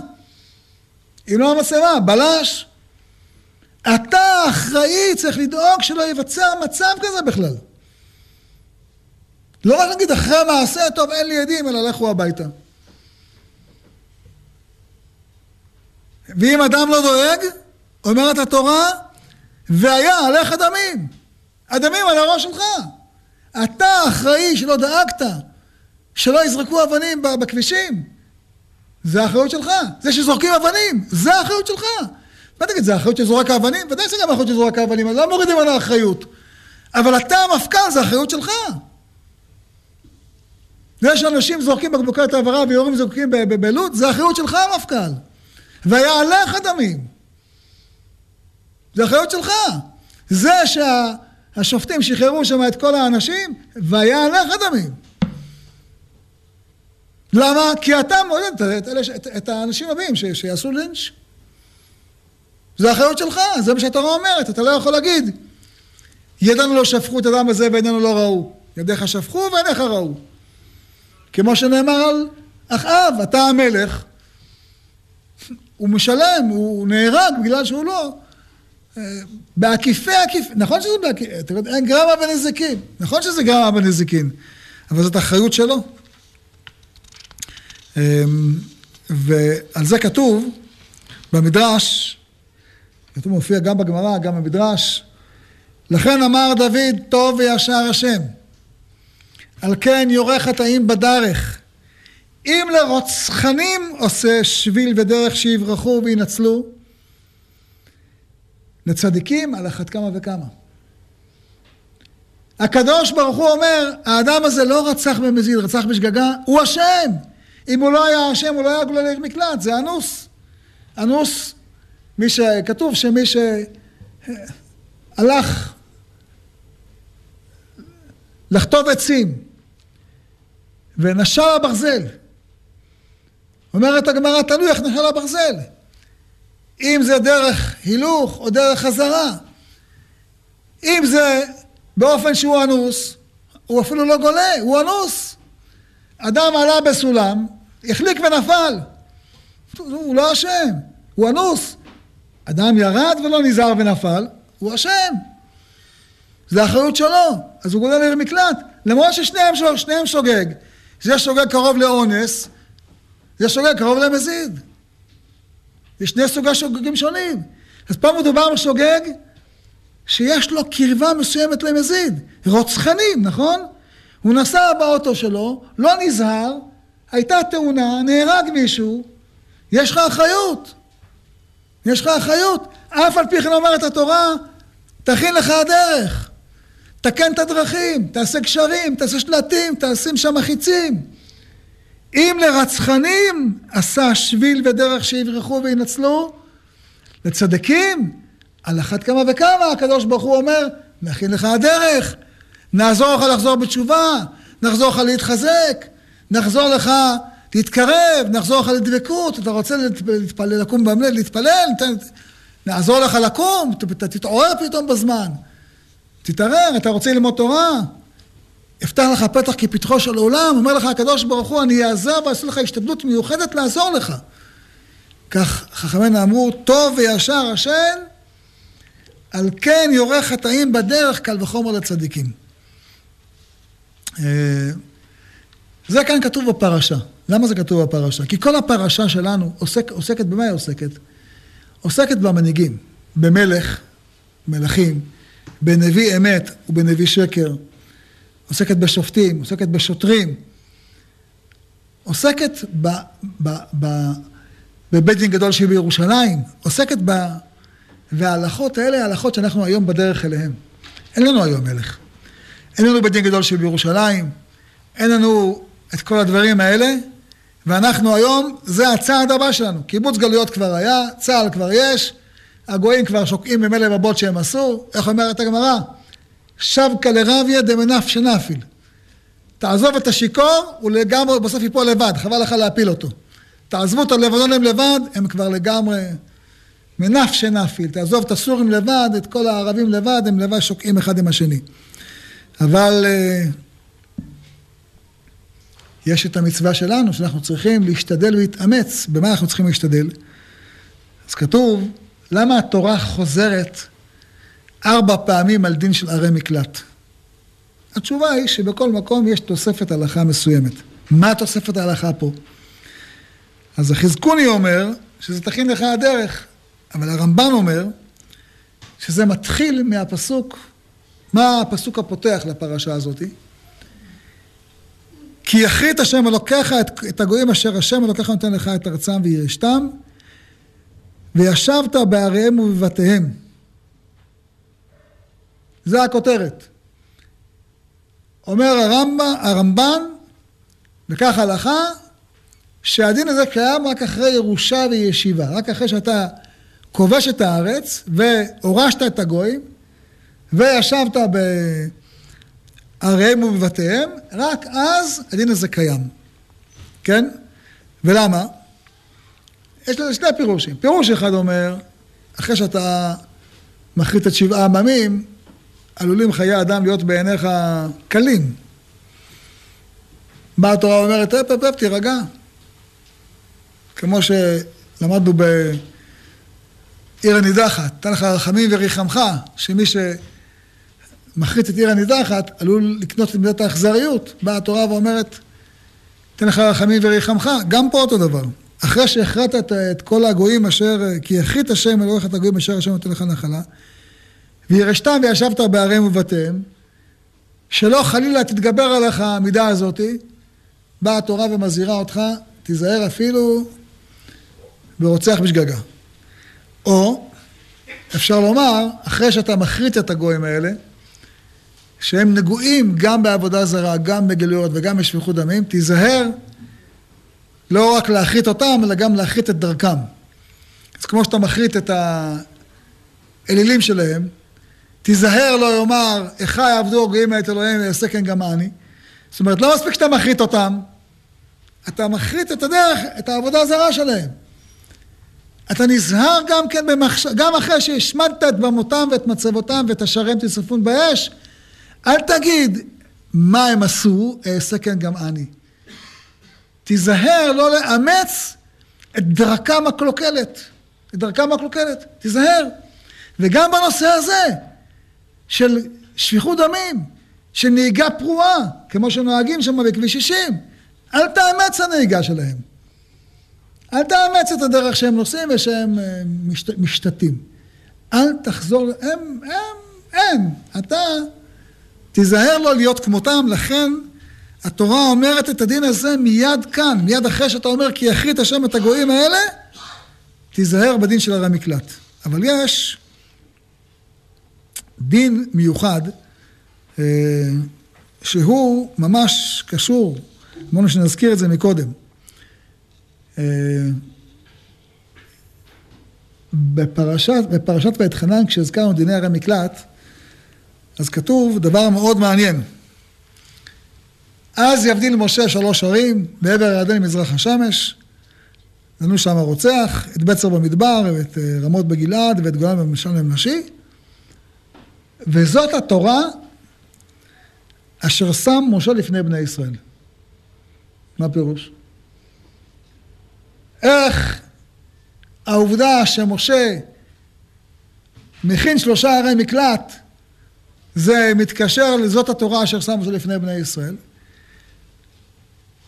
אם לא המצלמה, בלש. אתה אחראי, צריך לדאוג שלא ייווצר מצב כזה בכלל. לא רק להגיד אחרי המעשה, טוב, אין לי עדים, אלא לכו הביתה. ואם אדם לא דואג, אומרת התורה, והיה עליך דמים. הדמים על הראש שלך. אתה אחראי שלא דאגת, שלא יזרקו אבנים בכבישים. זה האחריות שלך. זה שזורקים אבנים, זה האחריות שלך. מה תגיד, זה האחריות של זורק האבנים? ודאי שזה גם האחריות של זורק האבנים, לא מורידים על האחריות. אבל אתה המפכ"ל, זה האחריות שלך. זה שאנשים זורקים בקבוקי תעברה ויורים זורקים בלוד, זה האחריות שלך המפכ"ל. והיה עליך דמים. זה אחריות שלך. זה שהשופטים שחררו שם את כל האנשים, והיה עליך דמים. למה? כי אתה מעודד את, את, את האנשים הבאים שיעשו לינץ'. זה אחריות שלך, זה מה שהתורה אומרת, אתה לא יכול להגיד ידינו לא שפכו את הדם הזה ועינינו לא ראו. ידיך שפכו ועיניך ראו. כמו שנאמר על אחאב, אתה המלך, הוא משלם, הוא נהרג בגלל שהוא לא... אה, בעקיפי עקיפי, נכון שזה בעקיפי, אין גרמה בנזיקין, נכון שזה גרמה בנזיקין, אבל זאת אחריות שלו. אמ, ועל זה כתוב במדרש, כתוב מופיע גם בגמרא, גם במדרש, לכן אמר דוד, טוב וישר השם, על כן יורה חטאים בדרך, אם לרוצחנים עושה שביל ודרך שיברחו וינצלו, לצדיקים על אחת כמה וכמה. הקדוש ברוך הוא אומר, האדם הזה לא רצח במזיד, רצח בשגגה, הוא אשם. אם הוא לא היה אשם, הוא לא היה גולה לעיר מקלט, זה אנוס. אנוס, מי שכתוב שמי שהלך לחטוב עצים ונשל הברזל, אומרת הגמרא, תלוי איך נשל הברזל. אם זה דרך הילוך או דרך חזרה. אם זה באופן שהוא אנוס, הוא אפילו לא גולה, הוא אנוס. אדם עלה בסולם, החליק ונפל. הוא לא אשם, הוא אנוס. אדם ירד ולא נזהר ונפל, הוא אשם. זה האחריות שלו, אז הוא גולה לעיר מקלט. למרות ששניהם שוגג. זה שוגג קרוב לאונס, זה שוגג קרוב למזיד. זה שני סוגי שוגגים שונים. אז פה מדובר בשוגג שיש לו קרבה מסוימת למזיד. רוצחנים, נכון? הוא נסע באוטו שלו, לא נזהר, הייתה תאונה, נהרג מישהו, יש לך אחריות. יש לך אחריות. אף על פי כן אומרת התורה, תכין לך הדרך. תקן את הדרכים, תעשה גשרים, תעשה שלטים, תשים שם חיצים. אם לרצחנים עשה שביל ודרך שיברחו וינצלו, לצדקים, על אחת כמה וכמה הקדוש ברוך הוא אומר, נכין לך הדרך, נעזור לך לחזור בתשובה, נחזור לך להתחזק, נחזור לך להתקרב, נחזור לך לדבקות, אתה רוצה להתפלל, לקום במלד, להתפלל, נעזור לך לקום, תתעורר פתאום בזמן, תתערר, אתה רוצה ללמוד תורה, יפתח לך פתח כפתחו של עולם, אומר לך הקדוש ברוך הוא, אני אעזר ואעשה לך השתדלות מיוחדת לעזור לך. כך חכמינו אמרו, טוב וישר השם, על כן יורה חטאים בדרך, קל וחומר לצדיקים. אה, זה כאן כתוב בפרשה. למה זה כתוב בפרשה? כי כל הפרשה שלנו עוסק, עוסקת, במה היא עוסקת? עוסקת במנהיגים, במלך, מלכים, בנביא אמת ובנביא שקר, עוסקת בשופטים, עוסקת בשוטרים, עוסקת ב, ב, ב, בבית דין גדול שבירושלים, עוסקת ב... וההלכות האלה, ההלכות שאנחנו היום בדרך אליהן. אין לנו היום מלך. אין לנו בית דין גדול שבירושלים, אין לנו את כל הדברים האלה, ואנחנו היום, זה הצעד הבא שלנו. קיבוץ גלויות כבר היה, צה"ל כבר יש, הגויים כבר שוקעים במילא רבות שהם עשו, איך אומרת הגמרא? שבקה לרביה דמנפשי נפיל. תעזוב את השיכור, הוא לגמרי בסוף ייפול לבד, חבל לך להפיל אותו. תעזבו את הלבנונים לבד, הם כבר לגמרי מנפשי נפיל. תעזוב את הסורים לבד, את כל הערבים לבד, הם לבד שוקעים אחד עם השני. אבל אה, יש את המצווה שלנו, שאנחנו צריכים להשתדל ולהתאמץ. במה אנחנו צריכים להשתדל? אז כתוב, למה התורה חוזרת ארבע פעמים על דין של ערי מקלט? התשובה היא שבכל מקום יש תוספת הלכה מסוימת. מה תוספת ההלכה פה? אז החזקוני אומר שזה תכין לך הדרך, אבל הרמב"ן אומר שזה מתחיל מהפסוק, מה הפסוק הפותח לפרשה הזאת? כי יכרית השם אלוקיך את, את הגויים אשר השם אלוקיך נותן לך את ארצם וירשתם וישבת בעריהם ובבתיהם. זה הכותרת. אומר הרמב"ן, הרמב"ן, וכך הלכה, שהדין הזה קיים רק אחרי ירושה וישיבה, רק אחרי שאתה כובש את הארץ והורשת את הגויים וישבת בעריהם ובבתיהם, רק אז הדין הזה קיים, כן? ולמה? יש לזה שני פירושים. פירוש אחד אומר, אחרי שאתה מחריט את שבעה עממים, עלולים חיי אדם להיות בעיניך קלים. באה התורה ואומרת, אפ אפ אפ, תירגע. כמו שלמדנו בעיר הנידחת, תן לך רחמים וריחמך, שמי שמחריץ את עיר הנידחת עלול לקנות את מידת האכזריות. באה התורה ואומרת, תן לך רחמים וריחמך, גם פה אותו דבר. אחרי שהכרעת את, את כל הגויים אשר, כי הכרית השם אלוהיך את הגויים אשר השם נותן לך נחלה, וירשתם וישבת בעריהם ובתיהם, שלא חלילה תתגבר עליך המידה הזאתי, באה התורה ומזהירה אותך, תיזהר אפילו ורוצח בשגגה. או, אפשר לומר, אחרי שאתה מחריט את הגויים האלה, שהם נגועים גם בעבודה זרה, גם בגלויות וגם בשפיכות דמים, תיזהר לא רק להחריט אותם, אלא גם להחריט את דרכם. אז כמו שאתה מחריט את האלילים שלהם, תיזהר לא יאמר, איכה יעבדו הגויים את אלוהים ויעשה כן גם אני. זאת אומרת, לא מספיק שאתה מחריט אותם, אתה מחריט את הדרך, את העבודה הזרה שלהם. אתה נזהר גם כן במחש... גם אחרי שהשמדת את במותם ואת מצבותם ואת השעריהם תשרפון באש, אל תגיד מה הם עשו, אעשה כן גם אני. תיזהר לא לאמץ את דרכם הקלוקלת, את דרכם הקלוקלת, תיזהר. וגם בנושא הזה, של שפיכות דמים, של נהיגה פרועה, כמו שנוהגים שם בכביש 60, אל תאמץ הנהיגה שלהם. אל תאמץ את הדרך שהם נוסעים ושהם אה, משת, משתתים. אל תחזור, הם, הם, הם, אתה תיזהר לא להיות כמותם, לכן התורה אומרת את הדין הזה מיד כאן, מיד אחרי שאתה אומר כי יכרית השם את הגויים האלה, תיזהר בדין של הרי מקלט. אבל יש דין מיוחד אה, שהוא ממש קשור, אמרנו שנזכיר את זה מקודם. אה, בפרשת, בפרשת ואתחנן, כשהזכרנו דיני הרי מקלט, אז כתוב דבר מאוד מעניין. אז יבדיל משה שלוש ערים, בעבר הירדן מזרח השמש, ננו שם הרוצח, את בצר במדבר, ואת אה, רמות בגלעד, ואת גולן במשלם נשי, וזאת התורה אשר שם משה לפני בני ישראל. מה הפירוש? איך העובדה שמשה מכין שלושה ערי מקלט, זה מתקשר לזאת התורה אשר שם משה לפני בני ישראל.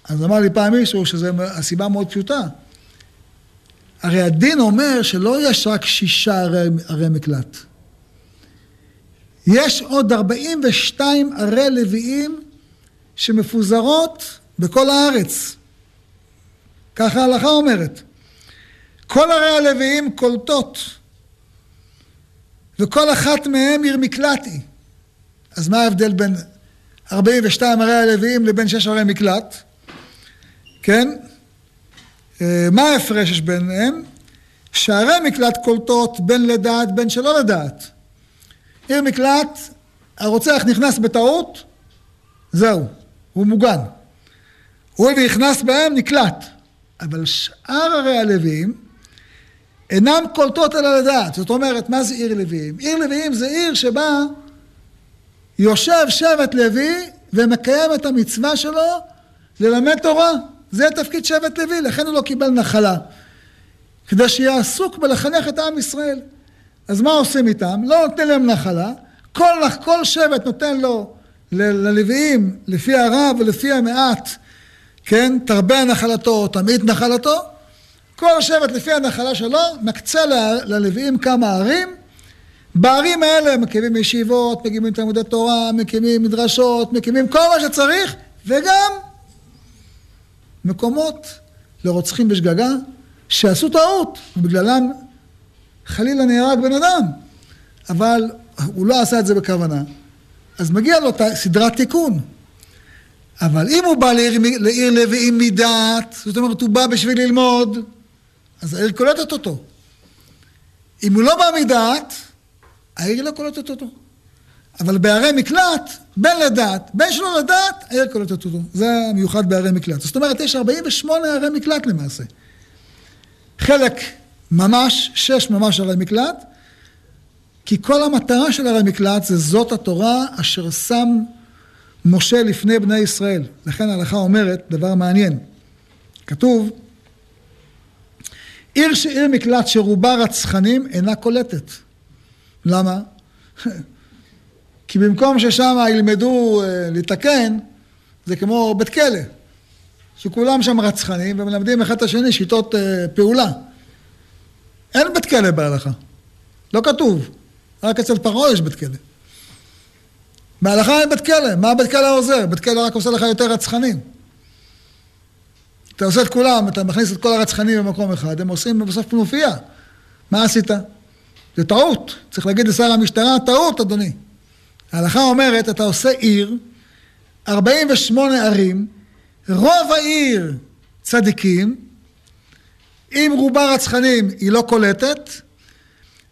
אז אמר לי פעם מישהו שזו הסיבה מאוד פשוטה. הרי הדין אומר שלא יש רק שישה ערי, מקלט. יש עוד 42 ערי לוויים שמפוזרות בכל הארץ. ככה ההלכה אומרת. כל ערי הלוויים קולטות, וכל אחת מהן עיר מקלט היא. אז מה ההבדל בין 42 ערי הלוויים לבין 6 ערי מקלט? כן? אה, מה ההפרש יש ביניהם? שערי מקלט קולטות בין לדעת בין שלא לדעת. עיר מקלט, הרוצח נכנס בטעות, זהו, הוא מוגן. הוא נכנס בהם, נקלט. אבל שאר ערי הלוויים אינם קולטות אלא לדעת. זאת אומרת, מה זה עיר לוויים? עיר לוויים זה עיר שבה יושב שבט לוי ומקיים את המצווה שלו ללמד תורה. זה תפקיד שבט לוי, לכן הוא לא קיבל נחלה. כדי שיהיה עסוק בלחנך את עם ישראל. אז מה עושים איתם? לא נותנים להם נחלה, כל, כל שבט נותן לו, ללוויים, לפי הרב ולפי המעט, כן, תרבה נחלתו, תמעיט נחלתו, כל שבט לפי הנחלה שלו מקצה ללוויים כמה ערים, בערים האלה מקימים ישיבות, מקימים תלמודי תורה, מקימים מדרשות, מקימים כל מה שצריך, וגם מקומות לרוצחים בשגגה שעשו טעות, ובגללם חלילה נהרג בן אדם, אבל הוא לא עשה את זה בכוונה, אז מגיע לו סדרת תיקון. אבל אם הוא בא לעיר, לעיר לוויים מדעת, זאת אומרת הוא בא בשביל ללמוד, אז העיר קולטת אותו. אם הוא לא בא מדעת, העיר לא קולטת אותו. אבל בערי מקלט, בין לדעת, בין שלא לדעת, העיר קולטת אותו. זה המיוחד בערי מקלט. זאת אומרת, יש 48 ערי מקלט למעשה. חלק ממש, שש ממש ערי מקלט, כי כל המטרה של ערי מקלט זה זאת התורה אשר שם משה לפני בני ישראל. לכן ההלכה אומרת דבר מעניין. כתוב, עיר שעיר מקלט שרובה רצחנים אינה קולטת. למה? (laughs) כי במקום ששם ילמדו אה, לתקן, זה כמו בית כלא, שכולם שם רצחנים ומלמדים אחד את השני שיטות אה, פעולה. אין בית כלא בהלכה, לא כתוב, רק אצל פרעה יש בית כלא. בהלכה אין בית כלא, מה בית כלא עוזר? בית כלא רק עושה לך יותר רצחנים. אתה עושה את כולם, אתה מכניס את כל הרצחנים במקום אחד, הם עושים בסוף כנופיה. מה עשית? זה טעות. צריך להגיד לשר המשטרה, טעות, אדוני. ההלכה אומרת, אתה עושה עיר, 48 ערים, רוב העיר צדיקים, אם רובה רצחנים היא לא קולטת,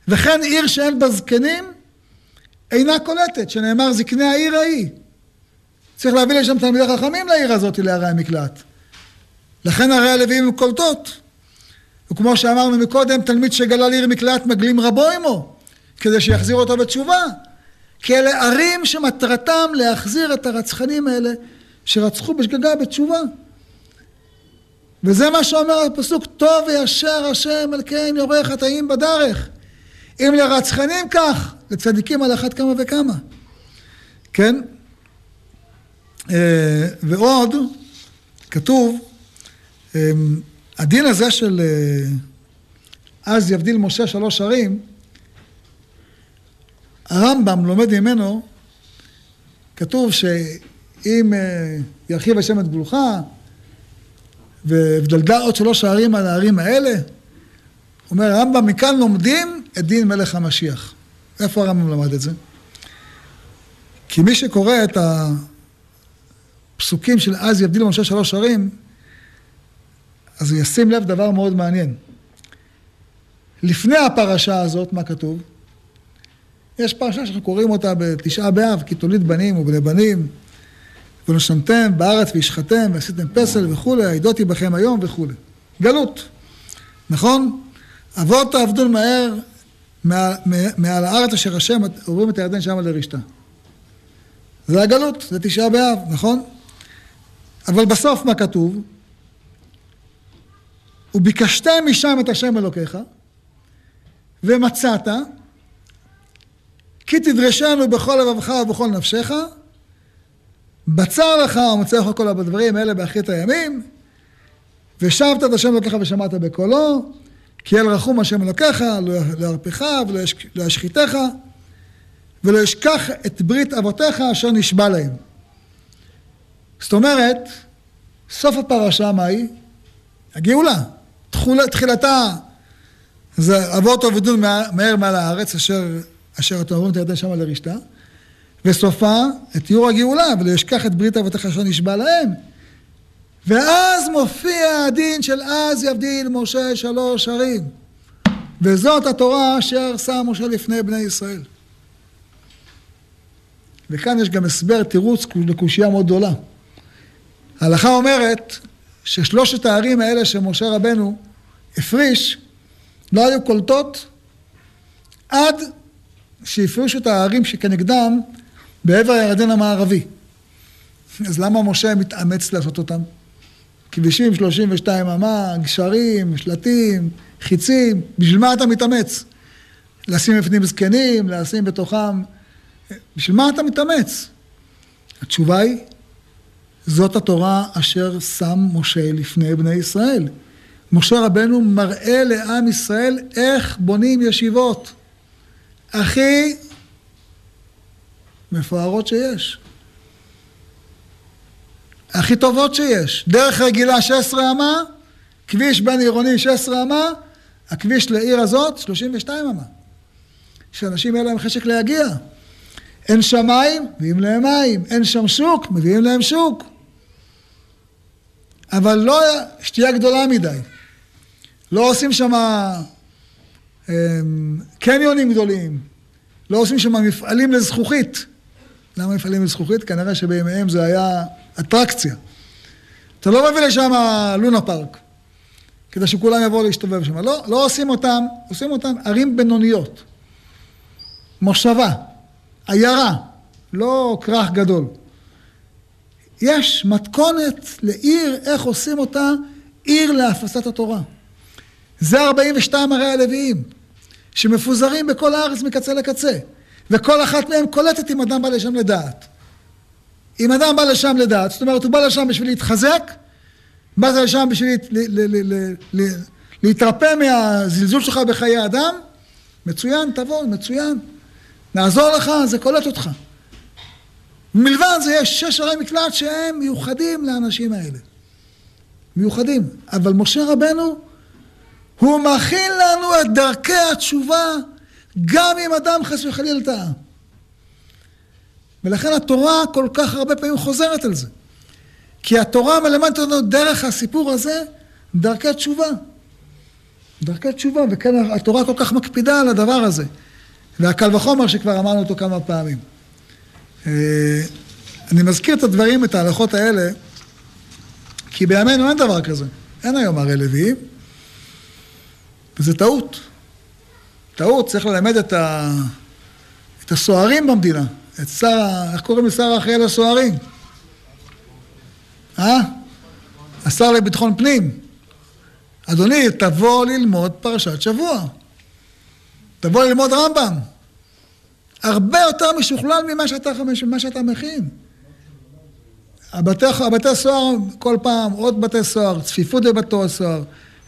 וכן עיר שאין בה זקנים אינה קולטת, שנאמר זקני העיר ההיא. צריך להביא לשם תלמידי חכמים לעיר הזאת, לערי המקלט. לכן ערי הלווים הם קולטות. וכמו שאמרנו מקודם, תלמיד שגלה לעיר מקלט מגלים רבו עמו, כדי שיחזיר אותו בתשובה. כי אלה ערים שמטרתם להחזיר את הרצחנים האלה שרצחו בשגגה בתשובה. וזה מה שאומר הפסוק, טוב וישר השם על כן יורה חטאים בדרך. אם לרצחנים כך, לצדיקים על אחת כמה וכמה. כן? אה, ועוד, כתוב, אה, הדין הזה של אה, אז יבדיל משה שלוש ערים, הרמב"ם לומד ממנו, כתוב שאם ירחיב השם את גבולך, והבדלדה עוד שלוש הערים על הערים האלה, אומר הרמב"ם, מכאן לומדים את דין מלך המשיח. איפה הרמב"ם למד את זה? כי מי שקורא את הפסוקים של אז יבדיל משה שלוש ערים, אז הוא ישים לב דבר מאוד מעניין. לפני הפרשה הזאת, מה כתוב? יש פרשה שאנחנו קוראים אותה בתשעה באב, כי תוליד בנים ובני בנים, ונושנתם בארץ וישחתם ועשיתם פסל וכולי, העדותי בכם היום וכולי. גלות, נכון? אבות תעבדון מהר מעל הארץ אשר השם עוברים את הירדן שמה לרשתה. זה הגלות, זה תשעה באב, נכון? אבל בסוף מה כתוב? וביקשתם משם את השם אלוקיך, ומצאת, כי תדרשנו בכל לבבך ובכל נפשך, בצר לך ומצא לך כל הדברים האלה באחרית הימים, ושבת את השם אלוקיך ושמעת בקולו, כי אל רחום השם אלוקיך, לא ירפך ולא ישחיתך, ולא ישכח את ברית אבותיך אשר נשבע להם. זאת אומרת, סוף הפרשה מהי? הגאולה. תחילתה זה אבות עבדון מהר מעל הארץ, אשר, אשר אתם אומרים תרדה שמה לרשתה, וסופה את תיאור הגאולה, ולא ישכח את ברית אבותיך אשר נשבע להם. ואז מופיע הדין של אז יבדיל משה שלוש ערים. וזאת התורה אשר שם משה לפני בני ישראל. וכאן יש גם הסבר, תירוץ לקושייה מאוד גדולה. ההלכה אומרת ששלושת הערים האלה שמשה רבנו הפריש, לא היו קולטות עד שהפרישו את הערים שכנגדם בעבר הירדן המערבי. אז למה משה מתאמץ לעשות אותם? כבישים 32 אמה, גשרים, שלטים, חיצים, בשביל מה אתה מתאמץ? לשים בפנים זקנים, לשים בתוכם... בשביל מה אתה מתאמץ? התשובה היא, זאת התורה אשר שם משה לפני בני ישראל. משה רבנו מראה לעם ישראל איך בונים ישיבות. הכי מפוארות שיש. הכי טובות שיש. דרך רגילה 16 אמה, כביש בין עירוני 16 אמה, הכביש לעיר הזאת 32 אמה. שאנשים אין להם חשק להגיע. אין שם מים, מביאים להם מים. אין שם שוק, מביאים להם שוק. אבל לא שתייה גדולה מדי. לא עושים שם קניונים גדולים. לא עושים שם מפעלים לזכוכית. למה מפעלים לזכוכית? כנראה שבימיהם זה היה אטרקציה. אתה לא מביא לשם לונה פארק, כדי שכולם יבואו להשתובב שם. לא, לא עושים אותם, עושים אותם ערים בינוניות. מושבה, עיירה, לא כרך גדול. יש מתכונת לעיר, איך עושים אותה עיר להפצת התורה. זה 42 ערי הלוויים, שמפוזרים בכל הארץ מקצה לקצה, וכל אחת מהן קולטת אם אדם בא לשם לדעת. אם אדם בא לשם לדעת, זאת אומרת, הוא בא לשם בשביל להתחזק, בא לשם בשביל להתרפא מהזלזול שלך בחיי אדם, מצוין, תבוא, מצוין. נעזור לך, זה קולט אותך. מלבד זה יש שש ערי מקלט שהם מיוחדים לאנשים האלה. מיוחדים. אבל משה רבנו, הוא מכין לנו את דרכי התשובה, גם אם אדם חס וחלילה טעה. ולכן התורה כל כך הרבה פעמים חוזרת על זה. כי התורה מלמדת אותנו דרך הסיפור הזה, דרכי תשובה. דרכי תשובה, וכן התורה כל כך מקפידה על הדבר הזה. והקל וחומר שכבר אמרנו אותו כמה פעמים. אה, אני מזכיר את הדברים, את ההלכות האלה, כי בימינו אין דבר כזה. אין היום הרי לוויים, וזה טעות. טעות, צריך ללמד את, ה... את הסוהרים במדינה, את שר, איך קוראים לשר האחראי לסוהרים? אה? השר לביטחון פנים. אדוני, תבוא ללמוד פרשת שבוע. תבוא ללמוד רמב"ם. הרבה יותר משוכלל ממה שאתה, ממה שאתה מכין. הבתי, הבתי סוהר, כל פעם עוד בתי סוהר, צפיפות בבתי הסוהר.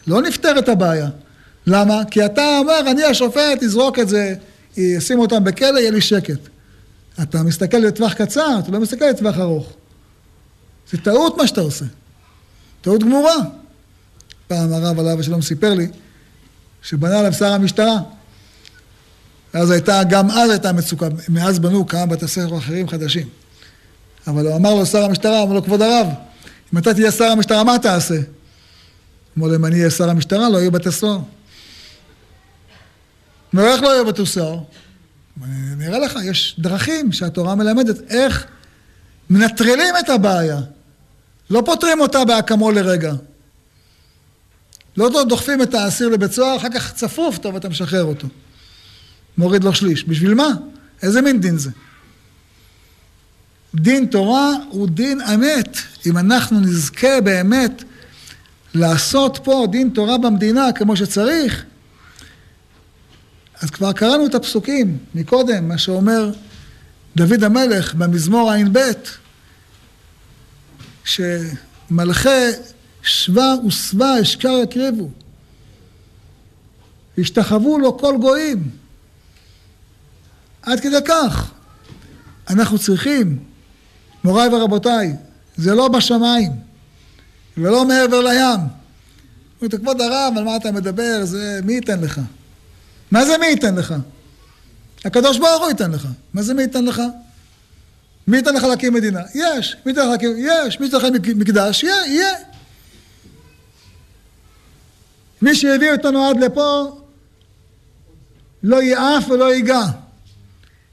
לא נפתר את הבעיה. למה? כי אתה אומר, אני השופט, אזרוק את זה, אשים אותם בכלא, יהיה לי שקט. אתה מסתכל לטווח קצר, אתה לא מסתכל לטווח ארוך. זה טעות מה שאתה עושה. טעות גמורה. פעם הרב עליו השלום סיפר לי, שבנה עליו שר המשטרה. ואז הייתה, גם אז הייתה מצוקה, מאז בנו כמה בתי ספר אחרים חדשים. אבל הוא אמר לו, שר המשטרה, אמר לו, כבוד הרב, אם אתה תהיה שר המשטרה, מה תעשה? אמר לו, אם אני אהיה שר המשטרה, לא יהיו בתי סוהר. ואיך לא יהיו בתי סוהר? אני אראה לך, יש דרכים שהתורה מלמדת איך מנטרלים את הבעיה. לא פותרים אותה באקמול לרגע. לא דוחפים את האסיר לבית סוהר, אחר כך צפוף, טוב, אתה משחרר אותו. מוריד לו שליש. בשביל מה? איזה מין דין זה? דין תורה הוא דין אמת. אם אנחנו נזכה באמת לעשות פה דין תורה במדינה כמו שצריך, אז כבר קראנו את הפסוקים מקודם, מה שאומר דוד המלך במזמור ע"ב, שמלכי שבא ושבע אשכר יקריבו. השתחוו לו כל גויים. עד כדי כך. אנחנו צריכים, מוריי ורבותיי, זה לא בשמיים ולא מעבר לים. אומרים, כבוד הרב, על מה אתה מדבר? זה מי ייתן לך? מה זה מי ייתן לך? הקדוש ברוך הוא ייתן לך. מה זה מי ייתן לך? מי ייתן לך להקים מדינה? יש. מי ייתן לך להקים? יש. מי ייתן לך מקדש? יהיה, יהיה. מי שהביא אותנו עד לפה לא יעף ולא ייגע.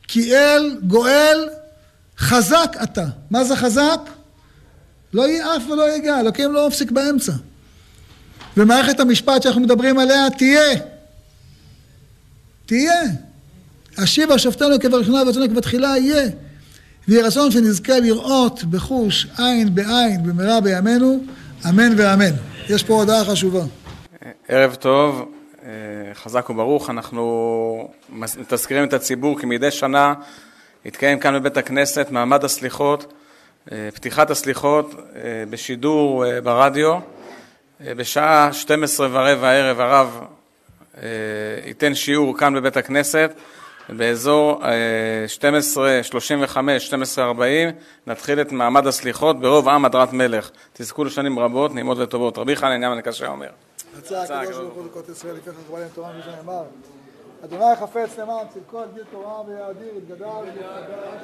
כי אל גואל חזק אתה. מה זה חזק? לא יעף ולא ייגע, אלוקים לא מפסיק באמצע. ומערכת המשפט שאנחנו מדברים עליה תהיה. תהיה. השיבה שופטנו כבראשונה ורצונו כבתחילה יהיה. ויהי רצון שנזכה לראות בחוש עין בעין במהרה בימינו, אמן ואמן. יש פה הודעה חשובה. ערב טוב, חזק וברוך. אנחנו מתזכירים את הציבור כי מדי שנה יתקיים כאן בבית הכנסת מעמד הסליחות, פתיחת הסליחות בשידור ברדיו. בשעה 12 ורבע הערב הרב ייתן שיעור כאן בבית הכנסת. באזור 12:35, 12:40 נתחיל את מעמד הסליחות ברוב עם הדרת מלך. תזכו לשנים רבות, נעימות וטובות. רבי חנן ים הנקשה אומר. רצה הקדוש ברוך הוא לקרות ישראל לפני חכבה להם תורה מפני אמר אדוני חפץ למען צדקו הגדיל תורה ויאדיר יתגדל ויתגדל